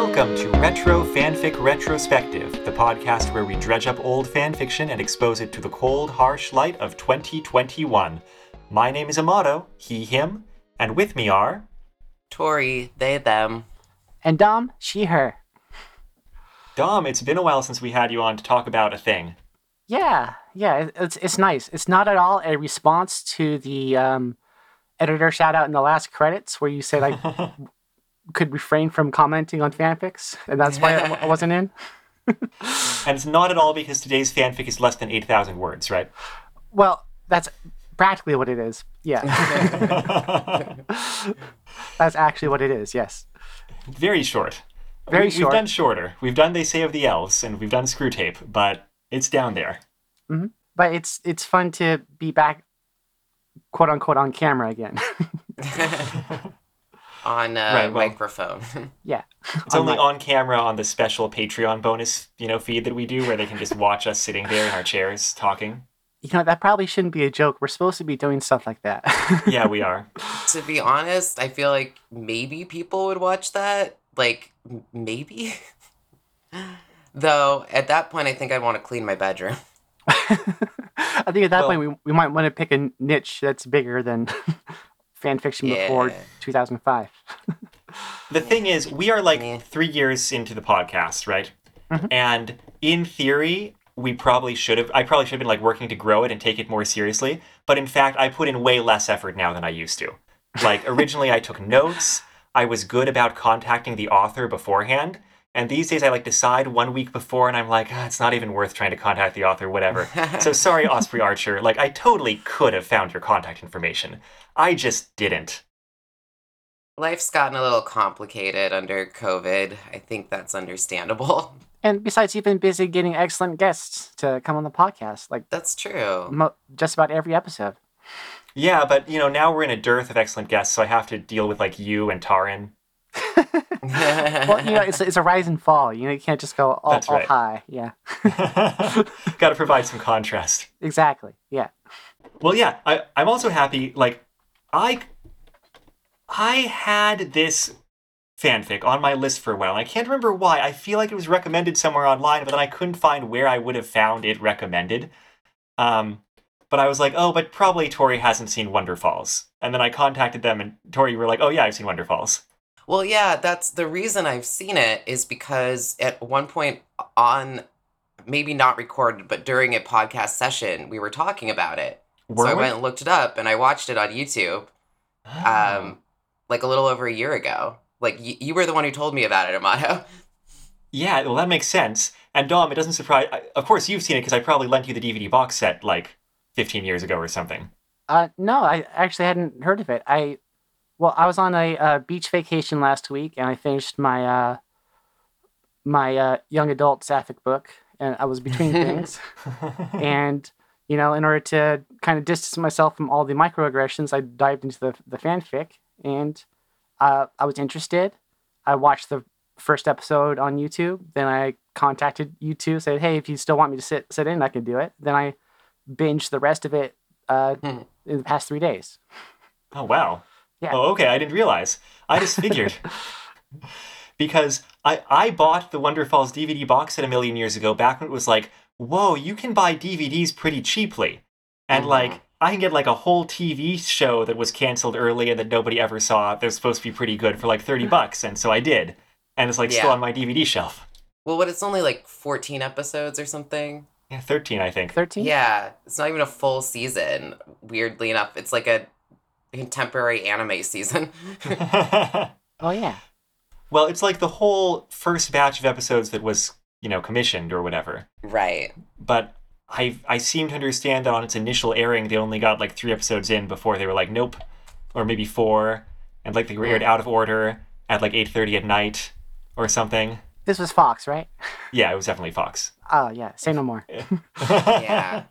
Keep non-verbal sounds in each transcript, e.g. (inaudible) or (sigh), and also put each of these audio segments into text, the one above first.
Welcome to Retro Fanfic Retrospective, the podcast where we dredge up old fanfiction and expose it to the cold, harsh light of 2021. My name is Amato, he, him, and with me are. Tori, they, them. And Dom, she, her. Dom, it's been a while since we had you on to talk about a thing. Yeah, yeah, it's it's nice. It's not at all a response to the um, editor shout out in the last credits where you say I (laughs) could refrain from commenting on fanfics, and that's why I, (laughs) wasn't in. And it's not at all because today's fanfic is less than 8,000 words, right? Well, that's practically what it is. Yeah, (laughs) that's actually what it is. Yes. Very short. Very we, short. We've done shorter. We've done They Say of the Elves, and we've done Screw Tape, but it's down there. Mm-hmm. But it's it's fun to be back, quote unquote, on camera again. (laughs) on uh, Right, well- microphone. (laughs) yeah. It's only on camera on the special Patreon bonus, you know, feed that we do, where they can just watch us sitting there in our chairs talking. You know that probably shouldn't be a joke. We're supposed to be doing stuff like that. (laughs) Yeah, we are. to be honest, I feel like maybe people would watch that. Like, maybe? (laughs) Though, at that point, I think I'd want to clean my bedroom. I think at that Well- point we, we might want to pick a niche that's bigger than fan fiction before 2005. (laughs) The thing is, we are like Yeah. three years into the podcast, right? Mhm. And in theory, we probably should have. I probably should have been like working to grow it and take it more seriously. But in fact, I put in way less effort now than I used to. Like (laughs) originally, I took notes. I was good about contacting the author beforehand. And these days, I like decide one week before, and I'm like, "Ah, it's not even worth trying to contact the author, whatever. (laughs) so sorry, Osprey Archer. Like, I totally could have found your contact information. I just didn't. Life's gotten a little complicated under COVID. I think that's understandable. (laughs) And besides, you've been busy getting excellent guests to come on the podcast, like That's true. mo- just about every episode. Yeah, but you know, now we're in a dearth of excellent guests, so I have to deal with like you and Tarin. Well, you know, it's, it's a rise and fall. You know, you can't just go all, That's all right. high. Yeah, (laughs) Got to provide some contrast. exactly. Yeah. Well, yeah, I, I'm also happy. Like, I, I had this fanfic on my list for a while. and I can't remember why. I feel like it was recommended somewhere online, but then I couldn't find where I would have found it recommended. Um, but I was like, oh, but probably Tori hasn't seen Wonderfalls. And then I contacted them, and Tori were like, oh yeah, I've seen Wonderfalls. Well, yeah, that's the reason I've seen it is because at one point on, maybe not recorded, but during a podcast session, we were talking about it. Were so I went and looked it up and I watched it on YouTube Oh. um, like a little over a year ago. Like, y- you were the one who told me about it, Amato. (laughs) Yeah, well, that makes sense. And Dom, it doesn't surprise. I, of course, you've seen it because I probably lent you the DVD box set like 15 years ago or something. Uh, no, I actually hadn't heard of it. I, well, I was on a uh, beach vacation last week, and I finished my uh, my uh, young adult sapphic book, and I was between (laughs) things. and you know, in order to kind of distance myself from all the microaggressions, I dived into the the fanfic, and uh, I was interested. I watched the first episode on YouTube. Then I contacted you two, said, "Hey, if you still want me to sit sit in, I can do it." Then I binged the rest of it uh, (laughs) in the past three days. Oh wow. Yeah. Oh okay, I didn't realize. I just figured. (laughs) because I I bought the Wonderfalls DVD box set a million years ago back when it was like, whoa, you can buy DVDs pretty cheaply. And Mhm. like I can get like a whole TV show that was canceled early and that nobody ever saw that was supposed to be pretty good for like 30 bucks, and so I did. And it's like still on my DVD shelf. Well, what, it's only like 14 episodes or something? Yeah, 13, I think. Thirteen. Yeah, it's not even a full season, weirdly enough. It's like a contemporary anime season. (laughs) Oh yeah. well, it's like the whole first batch of episodes that was, you know, commissioned or whatever. right. but I I seem to understand that on its initial airing, they only got like three episodes in before they were like, nope, or maybe four, and like they were aired Hmm. out of order at like eight thirty at night or something. This was Fox, right? Yeah, it was definitely Fox. Oh yeah. Say no more. (laughs) Yeah.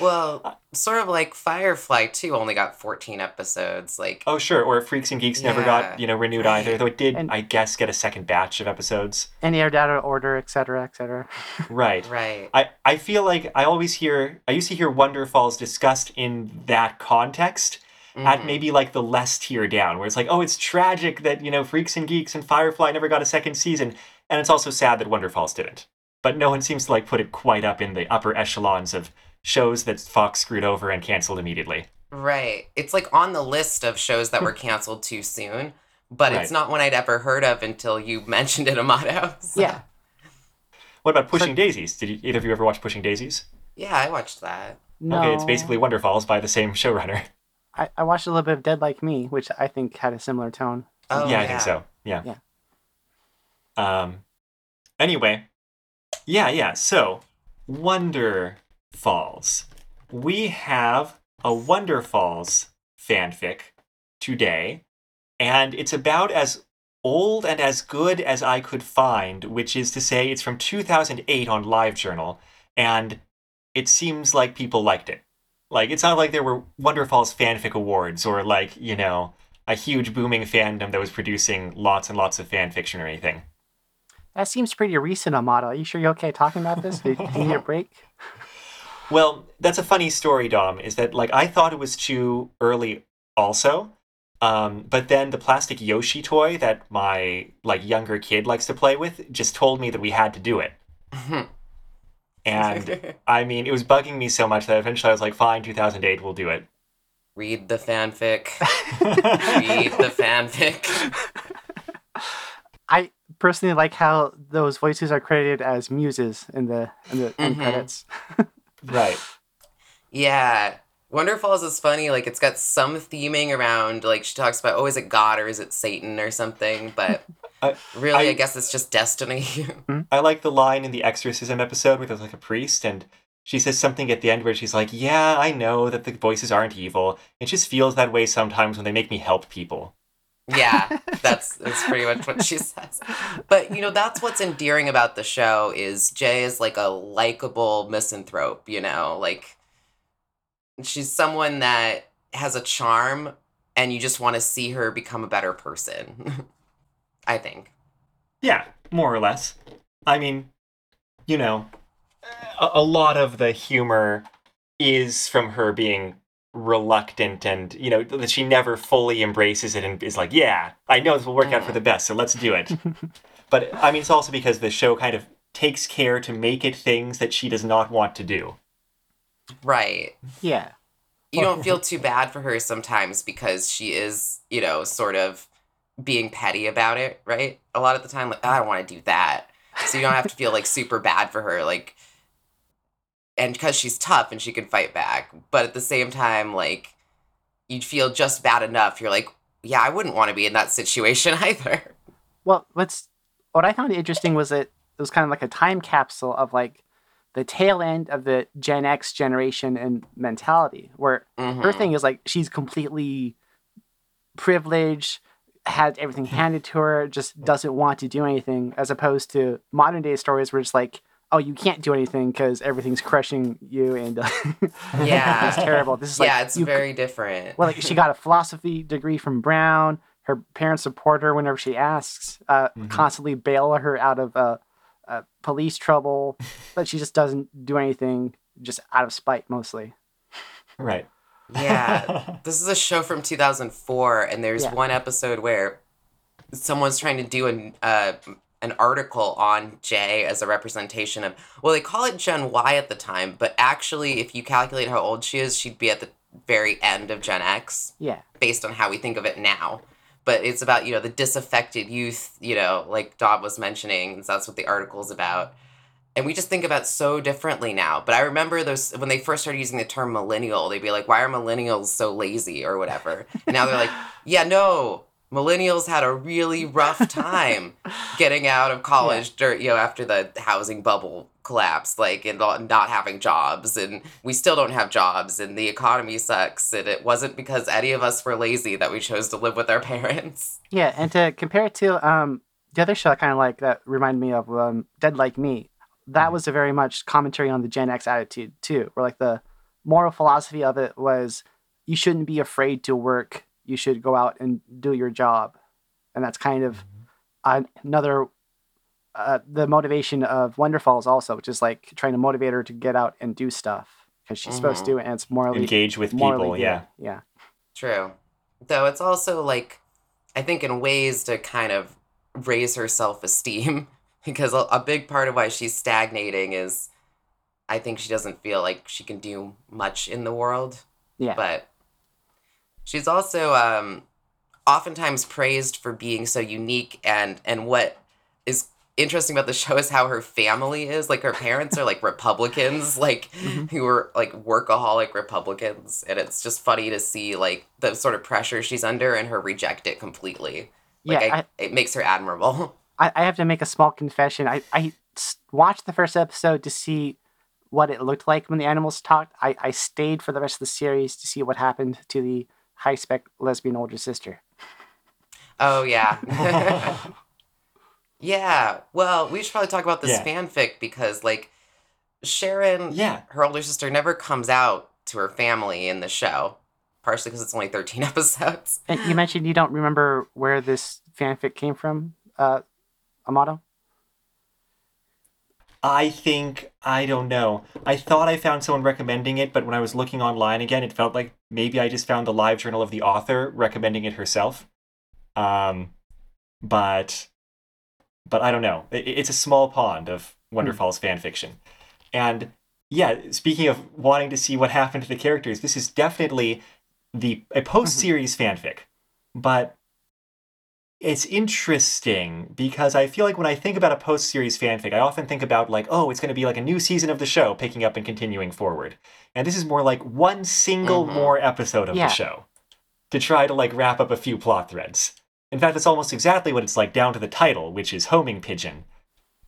Well, sort of like Firefly too only got 14 episodes. Like oh sure, or Freaks and Geeks never got you know renewed either, though it did And- I guess get a second batch of episodes. Any aired out of order, etc., etc. (laughs) Right. right. I, I feel like I always hear I used to hear Wonderfalls discussed in that context, at Mhm. maybe like the less tier down, where it's like, oh, it's tragic that, you know, Freaks and Geeks and Firefly never got a second season. And it's also sad that Wonderfalls didn't. But no one seems to like put it quite up in the upper echelons of shows that Fox screwed over and canceled immediately. Right. It's like on the list of shows that were canceled too soon, but Right. it's not one I'd ever heard of until you (laughs) mentioned it, Amato. So- Yeah. What about Pushing Daisies? Did you, either of you ever watch Pushing Daisies? Yeah, I watched that. No. Okay, it's basically Wonderfalls by the same showrunner. I, I watched a little bit of Dead Like Me, which I think had a similar tone. Oh, yeah, I think so. Yeah. Yeah. Um. Anyway, yeah, yeah. So, Wonder Falls. We have a Wonderfalls fanfic today, and it's about as old and as good as I could find, which is to say, it's from 2008 on LiveJournal, and it seems like people liked it. Like, it's not like there were Wonderfalls fanfic awards or, like, you know, a huge booming fandom that was producing lots and lots of fan fiction or anything. That seems pretty recent, Amato. Are you sure you're okay talking about this? (laughs) Do you need a break? Well, that's a funny story, Dom, is that like I thought it was too early also. Um, but then the plastic Yoshi toy that my like younger kid likes to play with just told me that we had to do it. And (laughs) I mean, it was bugging me so much that eventually I was like, fine, 2008, we'll do it. Read the fanfic. (laughs) Read the fanfic. I personally like how those voices are credited as muses in the in the end Mhm. credits. (laughs) right. Yeah. Wonderfalls is funny. Like, it's got some theming around, like, she talks about, oh, is it God or is it Satan or something? But (laughs) I- really, I, I- guess it's just destiny. (laughs) Hmm? I like the line in the exorcism episode where there's like a priest and she says something at the end where she's like, Yeah, I know that the voices aren't evil. It just feels that way sometimes when they make me help people. Yeah, (laughs) that's that's pretty much what she says. But you know, that's what's endearing about the show is Jay is like a likable misanthrope. You know, like she's someone that has a charm, and you just want to see her become a better person. (laughs) I think. Yeah, more or less. I mean, you know, a, a lot of the humor is from her being reluctant and, you know, that she never fully embraces it and is like, yeah, I know this will work out for the best, so let's do it. (laughs) but I mean, it's also because the show kind of takes care to make it things that she does not want to do. Right. Yeah. you don't feel too bad for her sometimes because she is, you know, sort of being petty about it, right? A lot of the time, like, "Oh, I don't want to do that. So you don't have to feel like super bad for her. Like, and because she's tough and she can fight back. But at the same time, like, you'd feel just bad enough. You're like, yeah, I wouldn't want to be in that situation (laughs) either. Well, what's what I found interesting was that it was kind of like a time capsule of like the tail end of the Gen X generation and mentality, where her Mhm. thing is like she's completely privileged, had everything (laughs) handed to her, just doesn't want to do anything, as opposed to modern day stories where it's like, oh, you can't do anything because everything's crushing you and (laughs) uh, Yeah. it's terrible. This is like yeah, it's you very different. well, like she got a philosophy degree from Brown. Her parents support her whenever she asks. Uh, Mhm. Constantly bail her out of uh, uh, police trouble, (laughs) but she just doesn't do anything, just out of spite mostly. Right. yeah. (laughs) This is a show from 2004, and there's Yeah. one episode where someone's trying to do an uh, an article on Jay as a representation of. Well, they call it Gen Y at the time, but actually, if you calculate how old she is, she'd be at the very end of Gen X, Yeah, based on how we think of it now. But it's about you know the disaffected youth, you know, like Dom was mentioning. So that's what the article's about. And we just think about so differently now. But I remember those when they first started using the term millennial, they'd be like, "Why are millennials so lazy?" or whatever. And now they're like, (laughs) "Yeah, no, millennials had a really rough (laughs) time getting out of college, dur- you know, after the housing bubble collapsed, like, and not not having jobs, and we still don't have jobs, and the economy sucks, and it wasn't because any of us were lazy that we chose to live with our (laughs) parents." yeah. And to compare it to um, the other show, I kind of like that reminded me of um, Dead Like Me. That was a very much commentary on the Gen X attitude too, where like the moral philosophy of it was you shouldn't be afraid to work. You should go out and do your job, and that's kind of another uh, the motivation of Wonderfalls also, which is like trying to motivate her to get out and do stuff because she's supposed to, and it's morally Engage with morally people, good. yeah. yeah. True. Though it's also like, I think in ways to kind of raise her self esteem (laughs) because a, a big part of why she's stagnating is I think she doesn't feel like she can do much in the world. Yeah. But she's also um, oftentimes praised for being so unique and and what is interesting about the show is how her family is like her parents are like (laughs) republicans like Mhm. who are like workaholic republicans and it's just funny to see like the sort of pressure she's under and her reject it completely like yeah, I, it makes her admirable (laughs) I, I have to make a small confession. i i watched the first episode to see what it looked like when the animals talked. I, I stayed for the rest of the series to see what happened to the high spec lesbian older sister. oh yeah (laughs) (laughs) yeah well we should probably talk about this Yeah. fanfic because like sharon Yeah. her older sister never comes out to her family in the show partially because it's only 13 (laughs) episodes And you mentioned you don't remember where this fanfic came from, uh, Amato? I think I don't know. I thought I found someone recommending it, but when I was looking online again, it felt like maybe I just found the live journal of the author recommending it herself. Um, but but I don't know. I- it's a small pond of Wonderfalls fan fiction, and yeah. Speaking of wanting to see what happened to the characters, this is definitely the a post series fanfic, but it's interesting because I feel like when I think about a post series fanfic, I often think about like, oh, it's going to be like a new season of the show picking up and continuing forward. And this is more like one single Mhm. more episode of Yeah. the show to try to like wrap up a few plot threads. In fact, it's almost exactly what it's like down to the title, which is Homing Pigeon,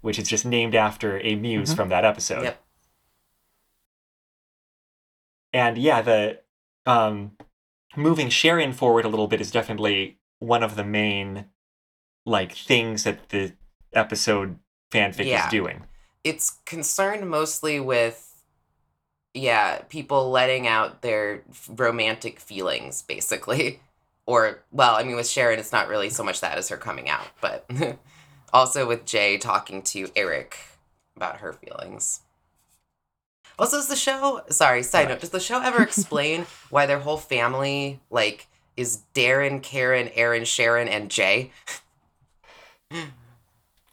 which is just named after a muse Mhm. from that episode. Yep. And yeah, the um, moving Sharon forward a little bit is definitely one of the main like things that the episode fanfic Yeah. is doing. it's concerned mostly with yeah people letting out their romantic feelings basically (laughs) or well i mean with sharon it's not really so much that as her coming out but (laughs) also with jay talking to eric about her feelings also does the show sorry side note does the show ever explain (laughs) why their whole family like is darren karen aaron sharon and jay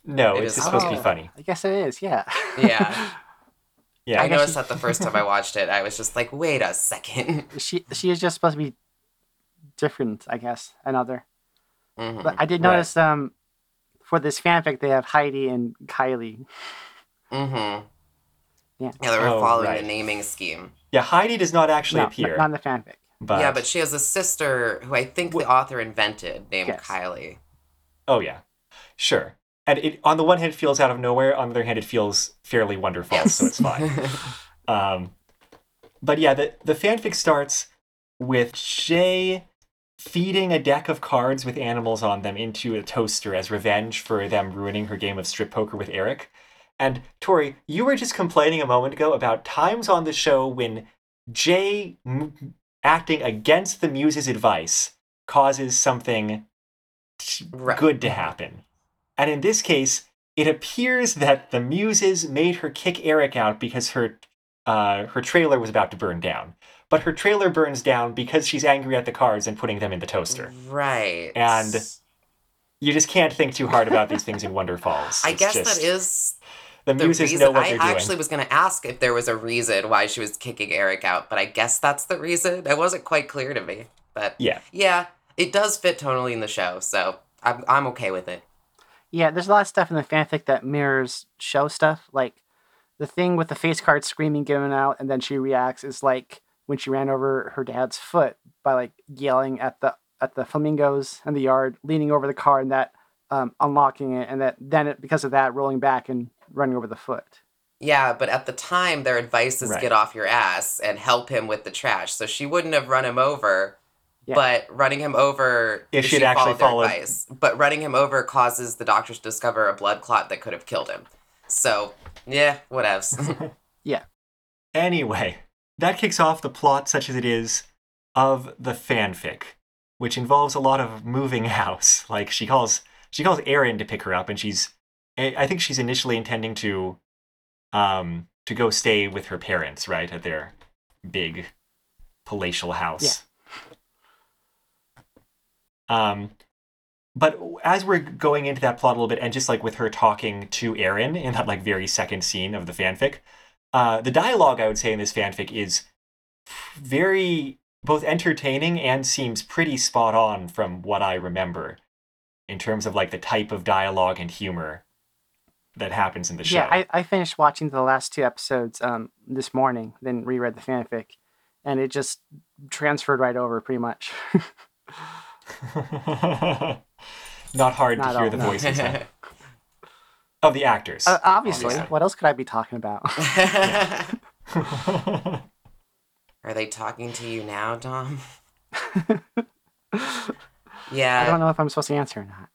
No, It it's is just supposed to be Oh. funny. I guess it is, yeah. Yeah. (laughs) Yeah. i guess noticed she- that the first time i watched it i was just like wait a second (laughs) she she is just supposed to be different, I guess, another. Mhm. But I did Right. notice um for this fanfic they have Heidi and Kylie. Mm-hmm. Yeah. Yeah, they were Oh, following right. the naming scheme. Yeah, Heidi does not actually No, appear. not in the fanfic. But Yeah, but she has a sister who I think the author invented named Yes. Kylie. oh yeah, sure. And it on the one hand it feels out of nowhere, on the other hand it feels fairly wonderful, so it's fine. (laughs) Um, but yeah, the the fanfic starts with Jay feeding a deck of cards with animals on them into a toaster as revenge for them ruining her game of strip poker with Eric. And Tori, you were just complaining a moment ago about times on the show when Jay m- acting against the muse's advice causes something t- Right. good to happen. And in this case, it appears that the muses made her kick Eric out because her uh, her trailer was about to burn down. But her trailer burns down because she's angry at the cards and putting them in the toaster. Right. And You just can't think too hard about these things in Wonderfalls. I guess just- that is the the muses reason. know what I they're doing. I actually was going to ask if there was a reason why she was kicking Eric out, but I guess that's the reason. It wasn't quite clear to me. But Yeah. yeah, it does fit tonally in the show, so I'm, I'm okay with it. Yeah, there's a lot of stuff in the fanfic that mirrors show stuff. Like the thing with the face card screaming, giving out, and then she reacts is like when she ran over her dad's foot by like yelling at the at the flamingos in the yard, leaning over the car and that um, unlocking it, and that then it, because of that rolling back and running over the foot. Yeah, but at the time, their advice is Right. get off your ass and help him with the trash. So she wouldn't have run him over, Yeah. but running him over If if she'd she actually followed their followed- advice. But running him over causes the doctors to discover a blood clot that could have killed him. So yeah, whatevs. (laughs) Yeah. Anyway, that kicks off the plot, such as it is, of the fanfic, which involves a lot of moving (laughs) house. Like she calls she calls Aaron to pick her up, and she's I I think she's initially intending to um to go stay with her parents, right, at their big palatial house. Um, but as we're going into that plot a little bit, and just like with her talking to Aaron in that like very second scene of the fanfic, uh, the dialogue I would say in this fanfic is very both entertaining and seems pretty spot on from what I remember in terms of like the type of dialogue and humor that happens in the show. Yeah, I, I finished watching the last two episodes um, this morning, then reread the fanfic, and it just transferred right over pretty much. (laughs) Not hard Not to hear all, the no. voices huh? (laughs) of the actors. uh, obviously, Obviously. what else could I be talking about? (laughs) Are they talking to you now, Dom? Yeah. I don't know if I'm supposed to answer or not.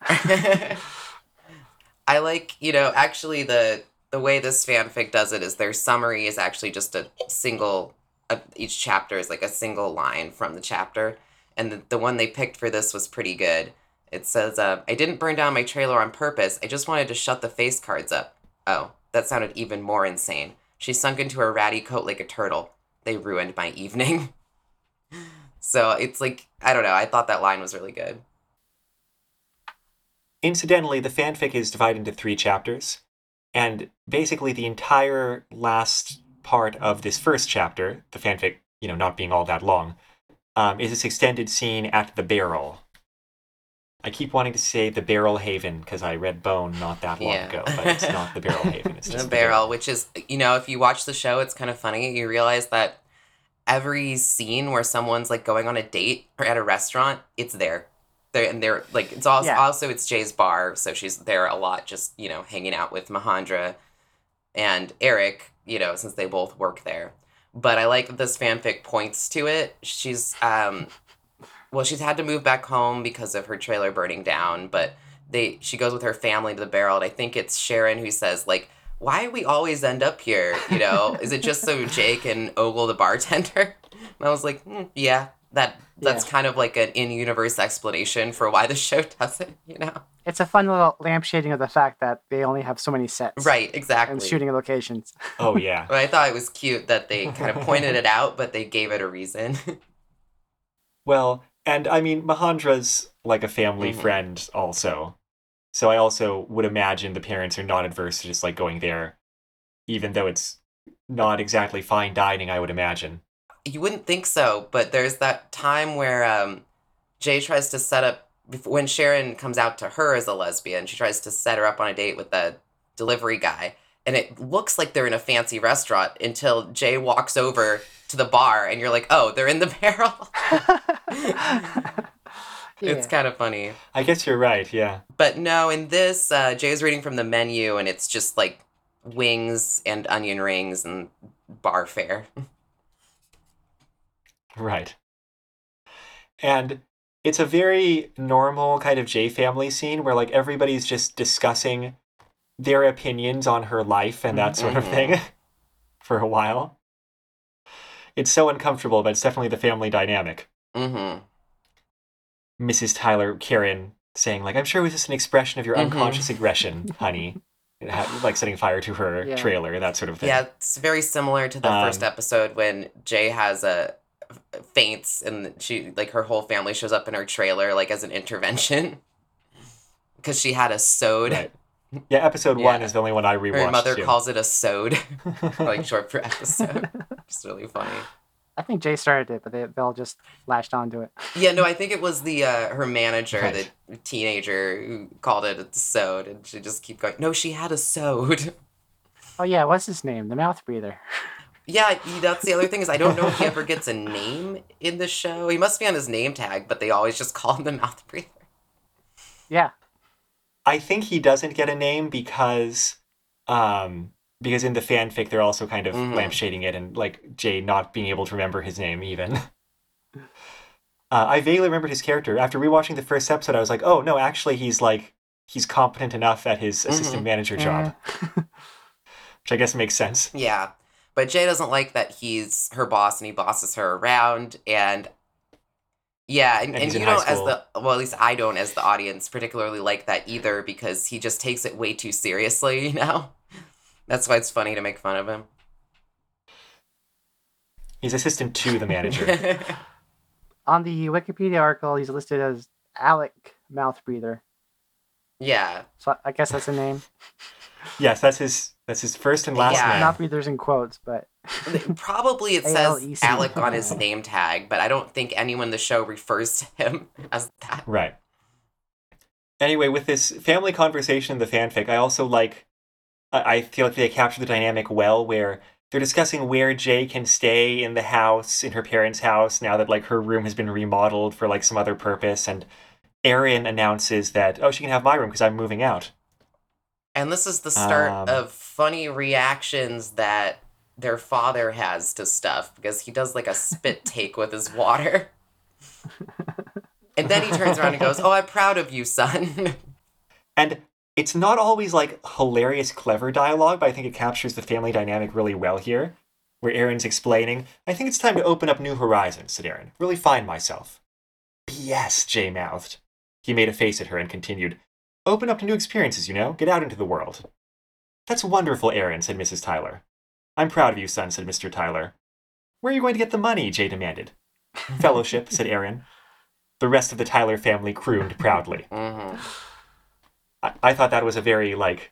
I like, you know, actually the the way this fanfic does it is their summary is actually just a single uh, each chapter is like a single line from the chapter and the, the one they picked for this was pretty good. It says, uh, I didn't burn down my trailer on purpose. I just wanted to shut the face cards up. Oh, that sounded even more insane. She sunk into her ratty coat like a turtle. They ruined my evening. (laughs) so it's like, I don't know. I thought that line was really good. Incidentally, the fanfic is divided into three chapters, and basically the entire last part of this first chapter, the fanfic, you know, not being all that long, um, is this extended scene at the barrel. I keep wanting to say the Barrelhaven because I read Bone not that long Yeah. ago, but it's not the Barrel Haven. It's (laughs) just the barrel, which is you know, if you watch the show, it's kind of funny. You realize that every scene where someone's like going on a date or at a restaurant, it's there. They're and they're like it's also Yeah. also it's Jay's bar, so she's there a lot, just you know, hanging out with Mahandra and Eric. You know, since they both work there. But I like that this fanfic points to it. She's um, well, she's had to move back home because of her trailer burning down, but they she goes with her family to the barrel and i think it's sharon who says like why do we always end up here you know is it just so (laughs) jake and ogle the bartender (laughs) and i was like hmm, yeah that that's Yeah. kind of like an in-universe explanation for why the (laughs) show does it you know It's a fun little lampshading of the fact that they only have so many sets. right exactly. And shooting locations. (laughs) Oh yeah. but i thought it was cute that they kind of pointed it out but they gave it a reason (laughs) Well, and I mean, Mahandra's like a family Mhm. friend also. So I also would imagine the parents are not adverse to just like going there, even though it's not exactly fine dining, I would imagine. You wouldn't think so, but there's that time where um, Jay tries to set up when Sharon comes out to her as a lesbian. She tries to set her up on a date with the delivery guy, and it looks like they're in a fancy restaurant until Jay walks over to the bar, and you're like, "Oh, they're in the (laughs) barrel." (laughs) It's kind of funny, I guess you're right, yeah. but no. In this, uh, Jay's reading from the menu, and it's just like wings and onion rings and bar fare. (laughs) Right. And it's a very normal kind of J family scene where like everybody's just discussing their opinions on her life and that sort of Mhm. thing (laughs) for a while. It's so uncomfortable, but it's definitely the family dynamic. Mm-hmm. Mrs. Tyler Karen saying like, "I'm sure it was just an expression of your Mhm. unconscious aggression, (laughs) honey," like setting fire to her Yeah. trailer, that sort of thing. Yeah, it's very similar to the first Um, episode when Jay has a faints and she like her whole family shows up in her trailer like as an intervention (laughs) because she had a sewed. Right. Yeah, episode one is the only one I rewatched. Her mother too. calls it a sewed, (laughs) (laughs) like short for episode. It's really funny. I think Jay started it, but they, they all just latched onto it. Yeah, no, I think it was the uh, her manager, Right. the teenager, who called it a sewed, and she just keep going. No, she had a sewed. Oh yeah, what's his name? The mouth breather. Yeah, he- that's the other thing is I don't know if he (laughs) ever gets a name in the show. He must be on his name tag, but they always just call him the mouth breather. Yeah. I think he doesn't get a name because um because in the fanfic they're also kind of Mhm. lampshading it and like Jay not being able to remember his name even. (laughs) uh, I vaguely remembered his character. After rewatching the first episode, I was like, oh no, actually he's like he's competent enough at his assistant Mhm. manager job, (laughs) which I guess makes sense. Yeah, but Jay doesn't like that he's her boss and he bosses her around, and yeah, and, And and, you high don't as the well, at least I don't as the audience particularly like that either because he just takes it way too seriously. (laughs) You know, that's why it's funny to make fun of him. He's assistant to the manager. (laughs) On the Wikipedia article, he's listed as Alec Mouth Breather. Yeah. So I guess that's a name. Yes, that's his that's his first and last name. Yeah. name. Mouth Breather's in quotes, but (laughs) Probably it says A-L-E-C. Alec on his name tag, but I don't think anyone in the show refers to him (laughs) as that. Right. Anyway, with this family conversation in the fanfic, I also like. I I feel like they capture the dynamic well, where they're discussing where Jay can stay in the house, in her parents' house, now that like her room has been remodeled for like some other purpose, and Aaron announces that oh she can have my room because I'm moving out. And this is the start Um, of funny reactions that their father has to stuff because he does like a spit (laughs) take with his water. and then he turns around and goes, Oh, I'm proud of you, son. And it's not always like hilarious, clever dialogue, but I think it captures the family dynamic really well here. Where Aaron's explaining, I think it's time to open up new horizons, said Aaron. Really find myself. P.S., Jay mouthed. He made a face at her and continued, Open up to new experiences, you know? Get out into the world. That's wonderful, Aaron, said Mrs. Tyler. I'm proud of you, son, said Mr. Tyler. Where are you going to get the money? Jay demanded. Fellowship, said (laughs) Aaron. The rest of the Tyler family crooned proudly. (laughs) hmm I, I thought that was a very like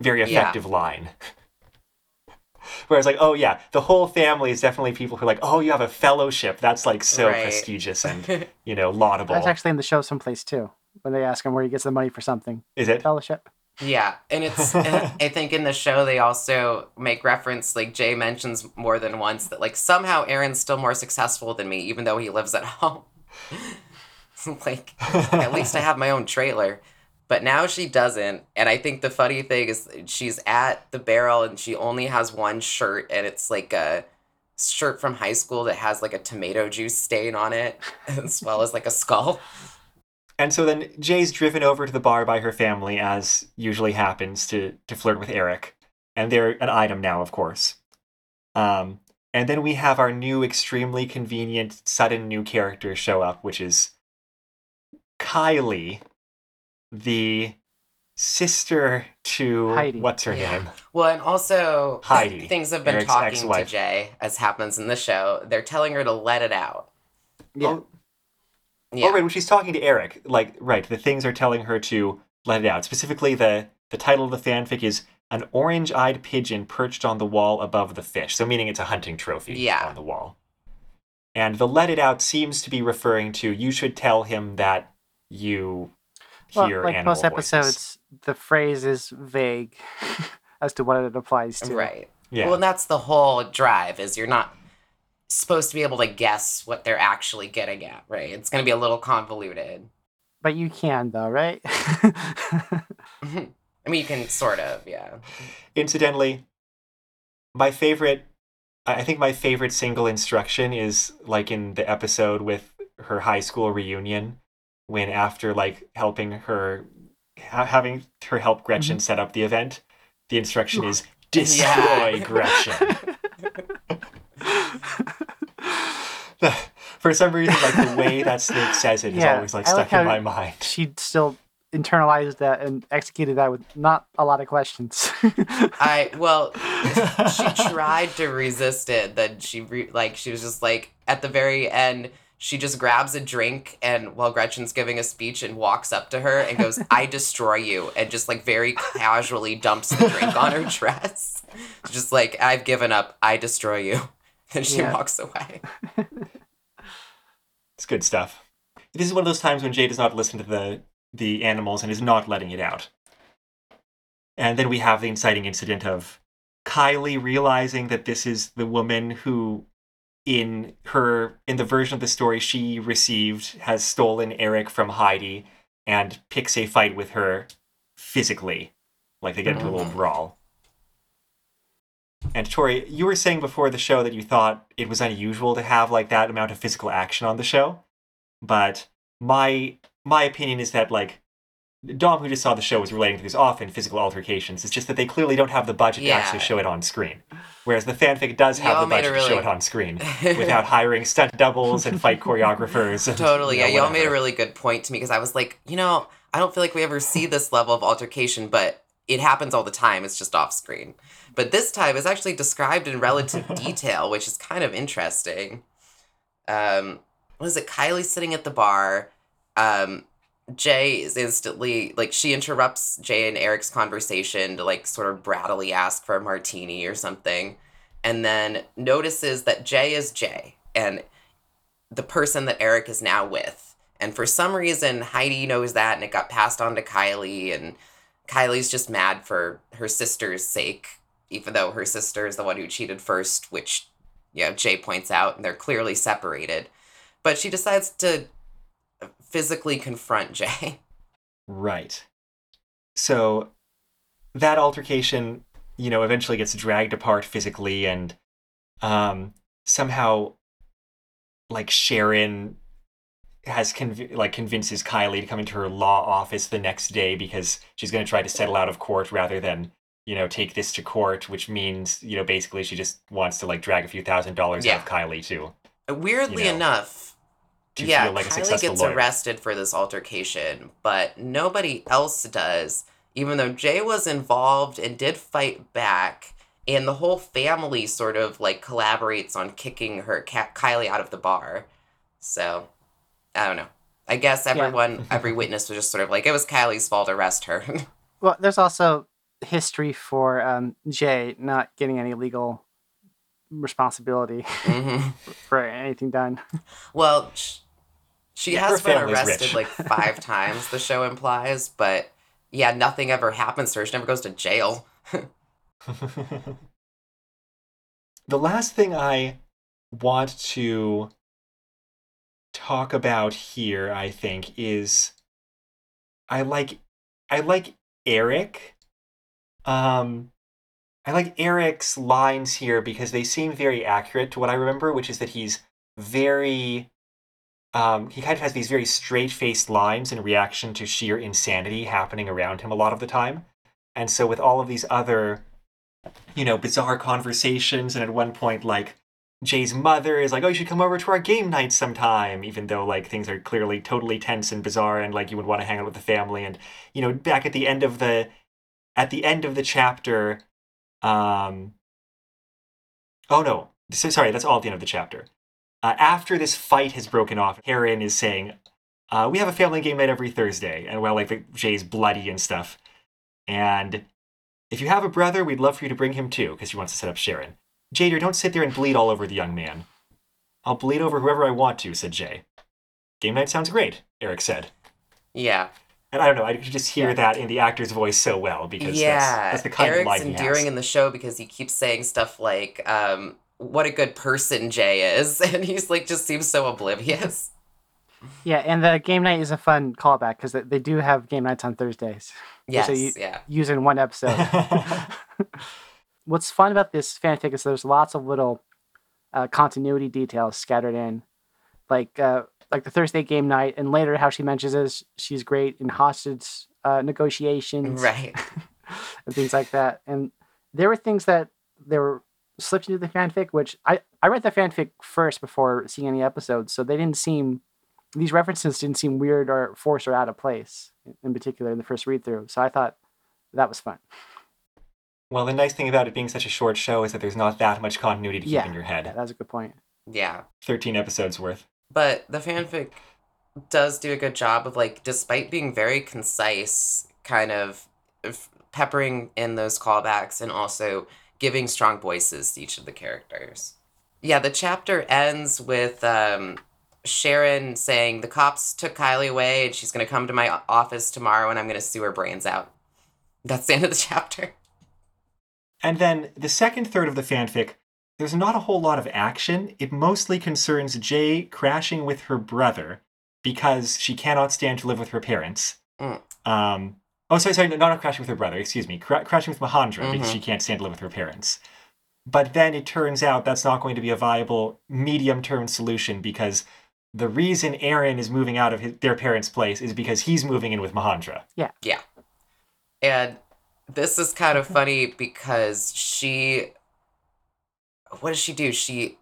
very Yeah. effective line. (laughs) Whereas like, oh yeah, the whole family is definitely people who are like, oh, you have a fellowship. That's like so Right. prestigious and you know laudable. that's actually in the show someplace too. When they ask him where he gets the money for something, is it? fellowship. Yeah, and it's (laughs) I think in the show they also make reference like Jay mentions more than once that like somehow Aaron's still more successful than me even though he lives at (laughs) home. (laughs) like at least I have my own trailer. But now she doesn't. And I think the funny thing is she's at the barrel and she only has one shirt and it's like a shirt from high school that has like a tomato juice stain on it as well as like a skull. And so then Jay's driven over to the bar by her family, as usually happens, to to flirt with Eric, and they're an item now, of course. Um, and then we have our new, extremely convenient, sudden new character show up, which is Kylie, the sister to Heidi. what's her Yeah. name? Well, and also Heidi, things have been Eric's talking ex-wife. to Jay, as happens in the show. They're telling her to let it out. Yeah. Oh, Yeah. Oh, right. When she's talking to Eric, like, right, the things are telling her to let it out. Specifically, the the title of the fanfic is "An Orange-Eyed Pigeon Perched on the Wall Above the Fish," so meaning it's a hunting trophy Yeah. on the wall. And the "let it out" seems to be referring to you should tell him that you Well, hear like animal most voices. episodes, the phrase is vague (laughs) as to what it applies to. Right. Yeah. Well, and that's the whole drive is you're not supposed to be able to guess what they're actually getting at, right? It's going to be a little convoluted. But you can though, right? (laughs) I mean, you can sort of, yeah. Incidentally, my favorite, I I think my favorite single instruction is like in the episode with her high school reunion, when after like helping her, ha- having her help Gretchen mm-hmm. set up the event, the instruction is destroy Yeah. (laughs) Gretchen. For some reason, like the way that Snake says it is Yeah, always like I like stuck in my mind. she still internalized that and executed that with not a lot of questions. (laughs) I, well, she (laughs) tried to resist it. Then she, re- like, she was just like, at the very end, she just grabs a drink and while Gretchen's giving a speech and walks up to her and goes, I destroy you. And just like very casually dumps the drink on her (laughs) dress. Just like, I've given up. I destroy you. And she Yeah. walks away. (laughs) It's good stuff. This is one of those times when Jay does not listen to the the animals and is not letting it out. And then we have the inciting incident of Kylie realizing that this is the woman who in her in the version of the story she received has stolen Eric from Heidi and picks a fight with her physically. Like they get into a little Mhm. brawl. And Tori, you were saying before the show that you thought it was unusual to have like that amount of physical action on the show. But my my opinion is that like Dom, who just saw the show, was relating to these often physical altercations. It's just that they clearly don't have the budget Yeah. to actually show it on screen. Whereas the fanfic does have the budget a to show it on screen (laughs) without hiring stunt doubles and fight choreographers. and, Totally. you know, Yeah, y'all made a really good point to me because I was like, you know, I don't feel like we ever see this level of altercation, but it happens all the time. It's just off screen. But this time it's actually described in relative detail, which is kind of interesting. Um, what is it? Kylie's sitting at the bar. um, Jay is instantly like she interrupts Jay and Eric's conversation to like sort of brattily ask for a martini or something, and then notices that Jay is Jay and the person that Eric is now with. And for some reason, Heidi knows that, and it got passed on to Kylie, and Kylie's just mad for her sister's sake, even though her sister is the one who cheated first, which, you know, Jay points out, and they're clearly separated. But she decides to physically confront Jay. Right. So that altercation, you know, eventually gets dragged apart physically and um somehow like Sharon has conv- like convinces Kylie to come into her law office the next day because she's going to try to settle out of court rather than you know take this to court which means you know basically she just wants to like drag a few thousand dollars Yeah. out of Kylie too Weirdly You know, enough, to yeah, feel like Kylie successful gets lawyer. arrested for this altercation, but nobody else does, even though Jay was involved and did fight back. And the whole family sort of like collaborates on kicking her Kylie out of the bar. So, I don't know. I guess everyone, every (laughs) witness was just sort of like, it was Kylie's fault, arrest her. (laughs) Well, there's also history for um, Jay not getting any legal responsibility hmm (laughs) for anything done. (laughs) Well, sh- she Yeah, has been arrested rich. like five (laughs) times, the show implies, but yeah, nothing ever happens to her. She never goes to jail. the last thing I want to talk about here, I think, is I like I like Eric. Um I like Eric's lines here because they seem very accurate to what I remember, which is that he's very um, he kind of has these very straight-faced lines in reaction to sheer insanity happening around him a lot of the time. And so with all of these other you know, bizarre conversations. And at one point, like, Jay's mother is like, oh, you should come over to our game night sometime, even though, like, things are clearly totally tense and bizarre and, like, you would want to hang out with the family. And, you know, back at the end of the, at the end of the chapter, um, oh no, so, sorry, that's all at the end of the chapter. Uh, after this fight has broken off, Heron is saying, uh, we have a family game night every Thursday. And, well, like, Jay's bloody and stuff. And if you have a brother, we'd love for you to bring him too, because she wants to set up Sharon. Jader, don't sit there and bleed all over the young man. I'll bleed over whoever I want to, said Jay. Game night sounds great, Eric said. Yeah. And I don't know, I could just hear Yeah. that in the actor's voice so well because yeah. that's, that's the kind Eric's of line he endearing has. in the show because he keeps saying stuff like, um, what a good person Jay is. (laughs) And he's like, just seems so oblivious. Yeah, and the game night is a fun callback because they, they do have game nights on Thursdays. Yes. So you- yeah. Used in one episode. (laughs) (laughs) What's fun about this fanfic is there's lots of little uh, continuity details scattered in, like uh, like the Thursday game night, and later how she mentions is she's great in hostage uh, negotiations Right. (laughs) and things like that. And there were things that they were slipped into the fanfic, which I I read the fanfic first before seeing any episodes, so they didn't seem these references didn't seem weird or forced or out of place in particular in the first read through. So I thought that was fun. well, the nice thing about it being such a short show is that there's not that much continuity to keep Yeah. in your head. that was a good point. Yeah. 13 episodes worth. But the fanfic does do a good job of like, despite being very concise, kind of peppering in those callbacks and also giving strong voices to each of the characters. Yeah, the chapter ends with um, Sharon saying the cops took Kylie away and she's gonna come to my office tomorrow and I'm gonna sue her brains out. That's the end of the (laughs) chapter. And then the second third of the fanfic, there's not a whole lot of action. It mostly concerns Jay crashing with her brother because she cannot stand to live with her parents. Mm. Um, oh, sorry, sorry, no, not crashing with her brother, excuse me. Cra- crashing with Mahandra because Mhm. she can't stand to live with her parents. But then it turns out that's not going to be a viable medium term solution because the reason Aaron is moving out of his, their parents' place is because he's moving in with Mahandra. Yeah. Yeah. And this is kind of funny because she what does she do? She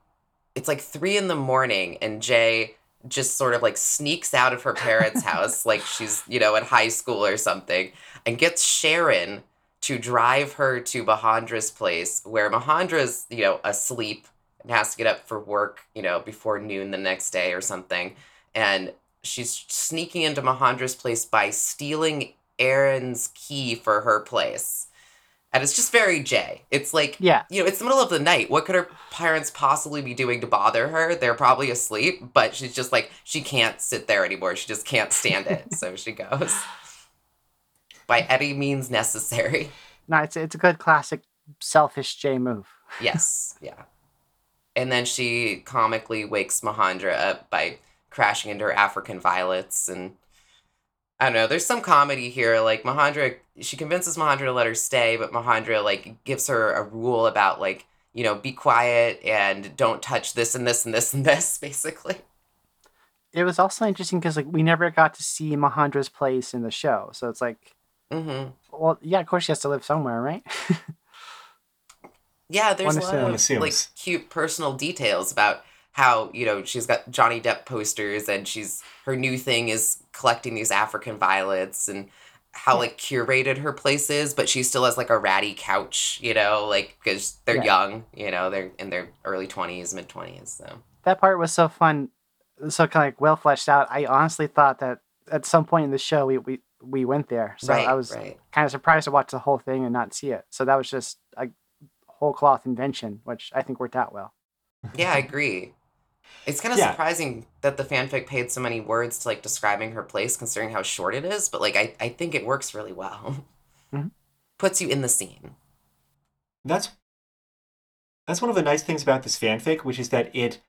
it's like three in the morning and Jay just sort of like sneaks out of her parents' (laughs) house like she's, you know, in high school or something and gets Sharon to drive her to Mahandra's place where Mahandra's, you know, asleep and has to get up for work, you know, before noon the next day or something. And she's sneaking into Mahandra's place by stealing Aaron's key for her place. And it's just very Jay. It's like, Yeah. you know, it's the middle of the night. What could her parents possibly be doing to bother her? They're probably asleep, but she's just like, she can't sit there anymore. She just can't stand it. so she goes. (laughs) By any means necessary. No, it's it's a good classic selfish Jay move. (laughs) Yes, yeah. And then she comically wakes Mahandra up by crashing into her African violets and I don't know, there's some comedy here. Like Mahandra she convinces Mahandra to let her stay, but Mahandra like gives her a rule about like, you know, be quiet and don't touch this and this and this and this, (laughs) basically. It was also interesting because like we never got to see Mahandra's place in the show, so it's like, Mm-hmm. well, yeah, of course she has to live somewhere, right? (laughs) Yeah, there's One a lot assumes. of like cute personal details about how you know she's got Johnny Depp posters and she's her new thing is collecting these African violets and how like curated her place is, but she still has like a ratty couch, you know, like because they're Yeah. young, you know, they're in their early twenties, mid twenties, so that part was so fun, so kind of like well fleshed out. I honestly thought that at some point in the show we we, we went there, so right, I was right. kind of surprised to watch the whole thing and not see it. So that was just a whole cloth invention, which I think worked out well. Yeah, I agree. It's kind of Yeah. surprising that the fanfic paid so many words to like describing her place, considering how short it is. But like, I I think it works really well. Mhm. Puts you in the scene. That's that's one of the nice things about this fanfic, which is that it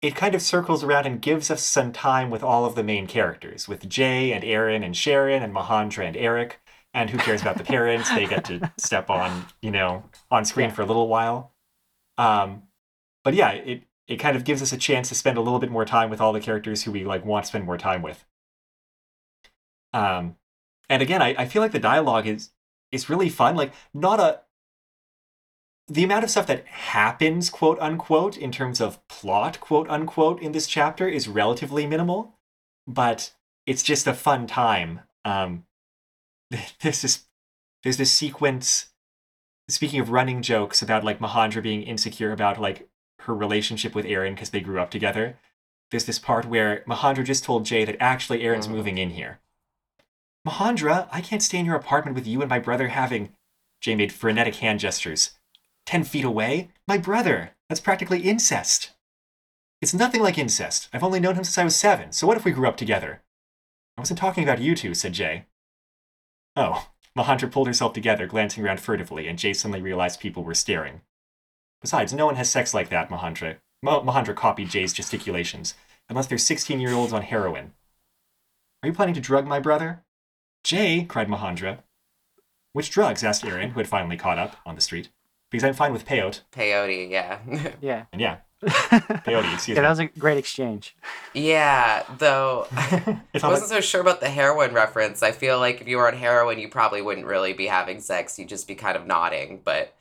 it kind of circles around and gives us some time with all of the main characters, with Jay and Aaron and Sharon and Mahandra and Eric. And who cares about the parents? They get to (laughs) step on, you know, on screen Yeah. for a little while. Um, but yeah, it it kind of gives us a chance to spend a little bit more time with all the characters who we like want to spend more time with. Um, and again, I, I feel like the dialogue is is really fun. Like not a the amount of stuff that happens, quote unquote, in terms of plot, quote unquote, in this chapter is relatively minimal, but it's just a fun time. Um, (laughs) there's this there's this sequence. Speaking of running jokes about like Mahandra being insecure about like her relationship with Aaron because they grew up together. There's this part where Mahandra just told Jay that actually Aaron's Mhm. moving in here. Mahandra, I can't stay in your apartment with you and my brother having. Jay made frenetic hand gestures. Ten feet away? My brother! That's practically incest. It's nothing like incest. I've only known him since I was seven, so what if we grew up together? I wasn't talking about you two, said Jay. Oh, Mahandra pulled herself together, glancing around furtively, and Jay suddenly realized people were staring. Besides, no one has sex like that, Mahandra. Ma- Mahandra copied Jay's gesticulations, unless they're 16 year olds on heroin. Are you planning to drug my brother? Jay, cried Mahandra. Which drugs? asked Aaron, who had finally caught up on the street. Because I'm fine with peyote. Peyote, yeah. (laughs) Yeah. And yeah, yeah, (laughs) peyote, excuse that me. was a great exchange. yeah, though (laughs) I wasn't so sure about the heroin reference. I feel like if you were on heroin, you probably wouldn't really be having sex. You'd just be kind of nodding, but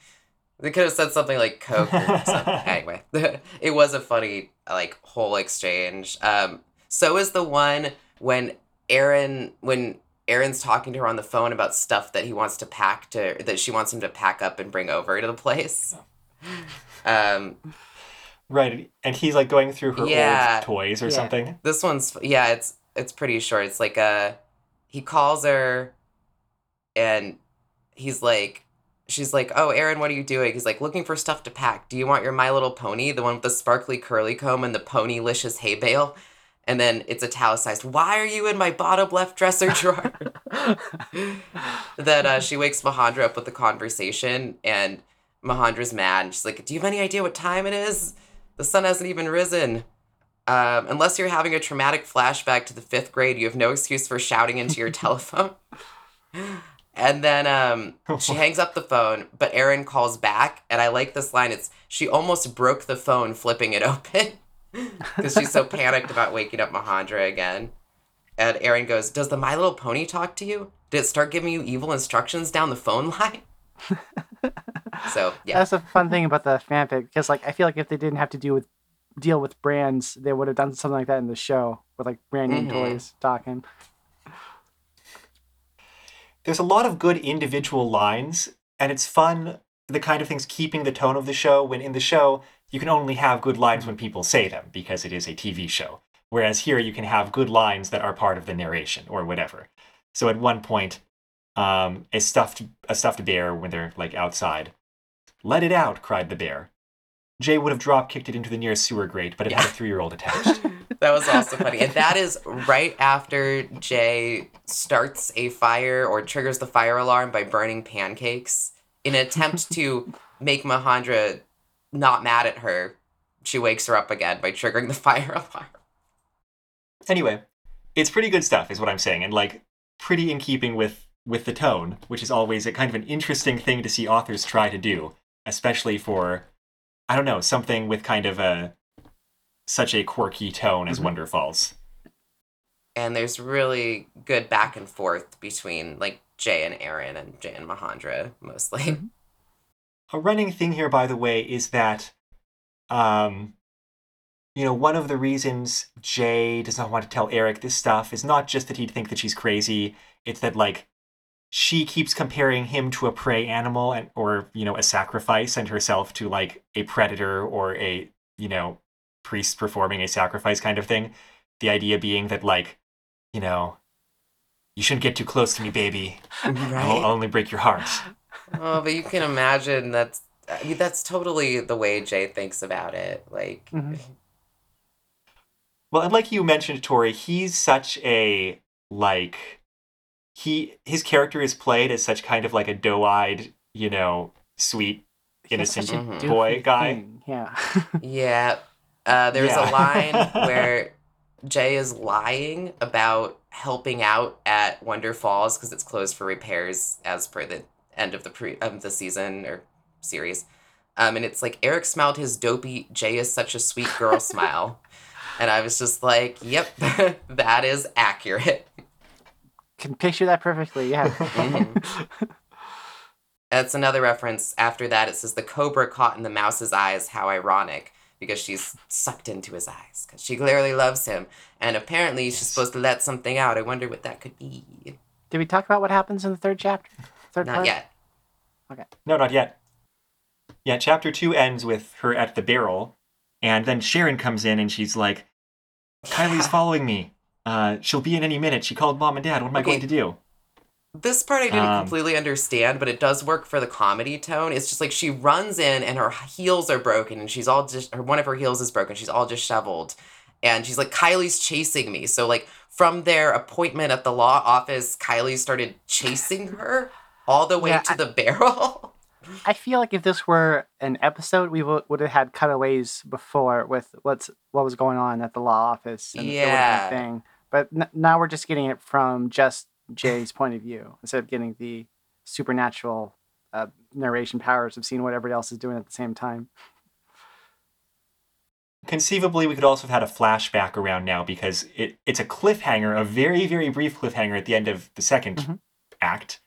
they could have said something like coke or something. (laughs) anyway, (laughs) it was a funny like whole exchange. Um, so is the one when Aaron when Aaron's talking to her on the phone about stuff that he wants to pack to that she wants him to pack up and bring over to the place. Um, right, and he's like going through her Yeah. old toys or Yeah. something. This one's yeah, it's it's pretty short. It's like a he calls her and he's like she's like, "Oh, Aaron, what are you doing?" He's like, "Looking for stuff to pack. Do you want your My Little Pony, the one with the sparkly curly comb and the ponylicious hay bale?" And then it's italicized. Why are you in my bottom left dresser drawer? that uh, she wakes Mahandra up with the conversation, and Mahandra's mad. And she's like, "Do you have any idea what time it is? The sun hasn't even risen." Um, unless you're having a traumatic flashback to the fifth grade, you have no excuse for shouting into your (laughs) telephone. And then um, (laughs) she hangs up the phone, but Aaron calls back, and I like this line. It's she almost broke the phone flipping it (laughs) open because she's so panicked about waking up Mahandra again. And Aaron goes, "Does the My Little Pony talk to you? Did it start giving you evil instructions down the phone line?" (laughs) so yeah, That's a fun thing about the fanfic because, like, I feel like if they didn't have to deal with deal with brands, they would have done something like that in the show with like brand name Mhm. toys talking. There's a lot of good individual lines, and it's fun, the kind of things keeping the tone of the show, when in the show, you can only have good lines when people say them, because it is a TV show. Whereas here you can have good lines that are part of the narration or whatever. So at one point, um, a stuffed a stuffed bear when they're like outside. Let it out! cried the bear. Jay would have drop kicked it into the nearest sewer grate, but it had a three year old attached. (laughs) That was also funny. And that is right after Jay starts a fire or triggers the fire alarm by burning pancakes in an attempt to (laughs) make Mahandra not mad at her. She wakes her up again by triggering the (laughs) fire alarm. anyway, it's pretty good stuff, is what I'm saying, and like pretty in keeping with with the tone, which is always a kind of an interesting thing to see authors try to do, especially for I don't know something with kind of a such a quirky tone as Mhm. Wonderfalls. And there's really good back and forth between like Jay and Aaron and Jay and Mahandra mostly. Mhm. A running thing here, by the way, is that, um, you know, one of the reasons Jay does not want to tell Eric this stuff is not just that he'd think that she's crazy. It's that like she keeps comparing him to a prey animal and or you know a sacrifice, and herself to like a predator or a you know priest performing a sacrifice kind of thing. The idea being that like, you know, you shouldn't get too close to me, baby. I'll only break your heart. (laughs) oh, but you can imagine that's I mean that's totally the way Jay thinks about it. Like Mhm. Well, and like you mentioned, Tori, he's such a like he his character is played as such kind of like a doe-eyed, you know, sweet, innocent such a Mhm. doofy boy guy. thing, Yeah. (laughs) Yeah. Uh, there's Yeah. a line (laughs) where Jay is lying about helping out at Wonderfalls because it's closed for repairs as per the end of the pre of the season or series. Um, and it's like Eric smiled his dopey Jay is such a sweet girl smile. (laughs) And I was just like, yep, that is accurate. Can picture that perfectly. Yeah. Mhm. That's another reference. After that, it says the cobra caught in the mouse's eyes. How ironic, because she's sucked into his eyes because she clearly loves him, and apparently she's supposed to let something out. I wonder what that could be. Did we talk about what happens in the third chapter? Third Not part? yet. Okay. No, not yet. Yeah, chapter two ends with her at the barrel, and then Sharon comes in and she's like, Kylie's (laughs) following me. Uh, she'll be in any minute. She called mom and dad. What am I going to do? This part I didn't Um, completely understand, but it does work for the comedy tone. It's just like she runs in and her heels are broken, and she's all just her one of her heels is broken. She's all disheveled, and she's like, "Kylie's chasing me." So like from their appointment at the law office, Kylie started chasing her all the way Yeah, to I- the (laughs) barrel. I feel like if this were an episode, we would would have had cutaways before with what's what was going on at the law office. And it would have been a Yeah. thing. But n- now we're just getting it from just Jay's point of view instead of getting the supernatural uh, narration powers of seeing what everybody else is doing at the same time. Conceivably, we could also have had a flashback around now because it, it's a cliffhanger, a very, very brief cliffhanger at the end of the 2nd Mhm. act,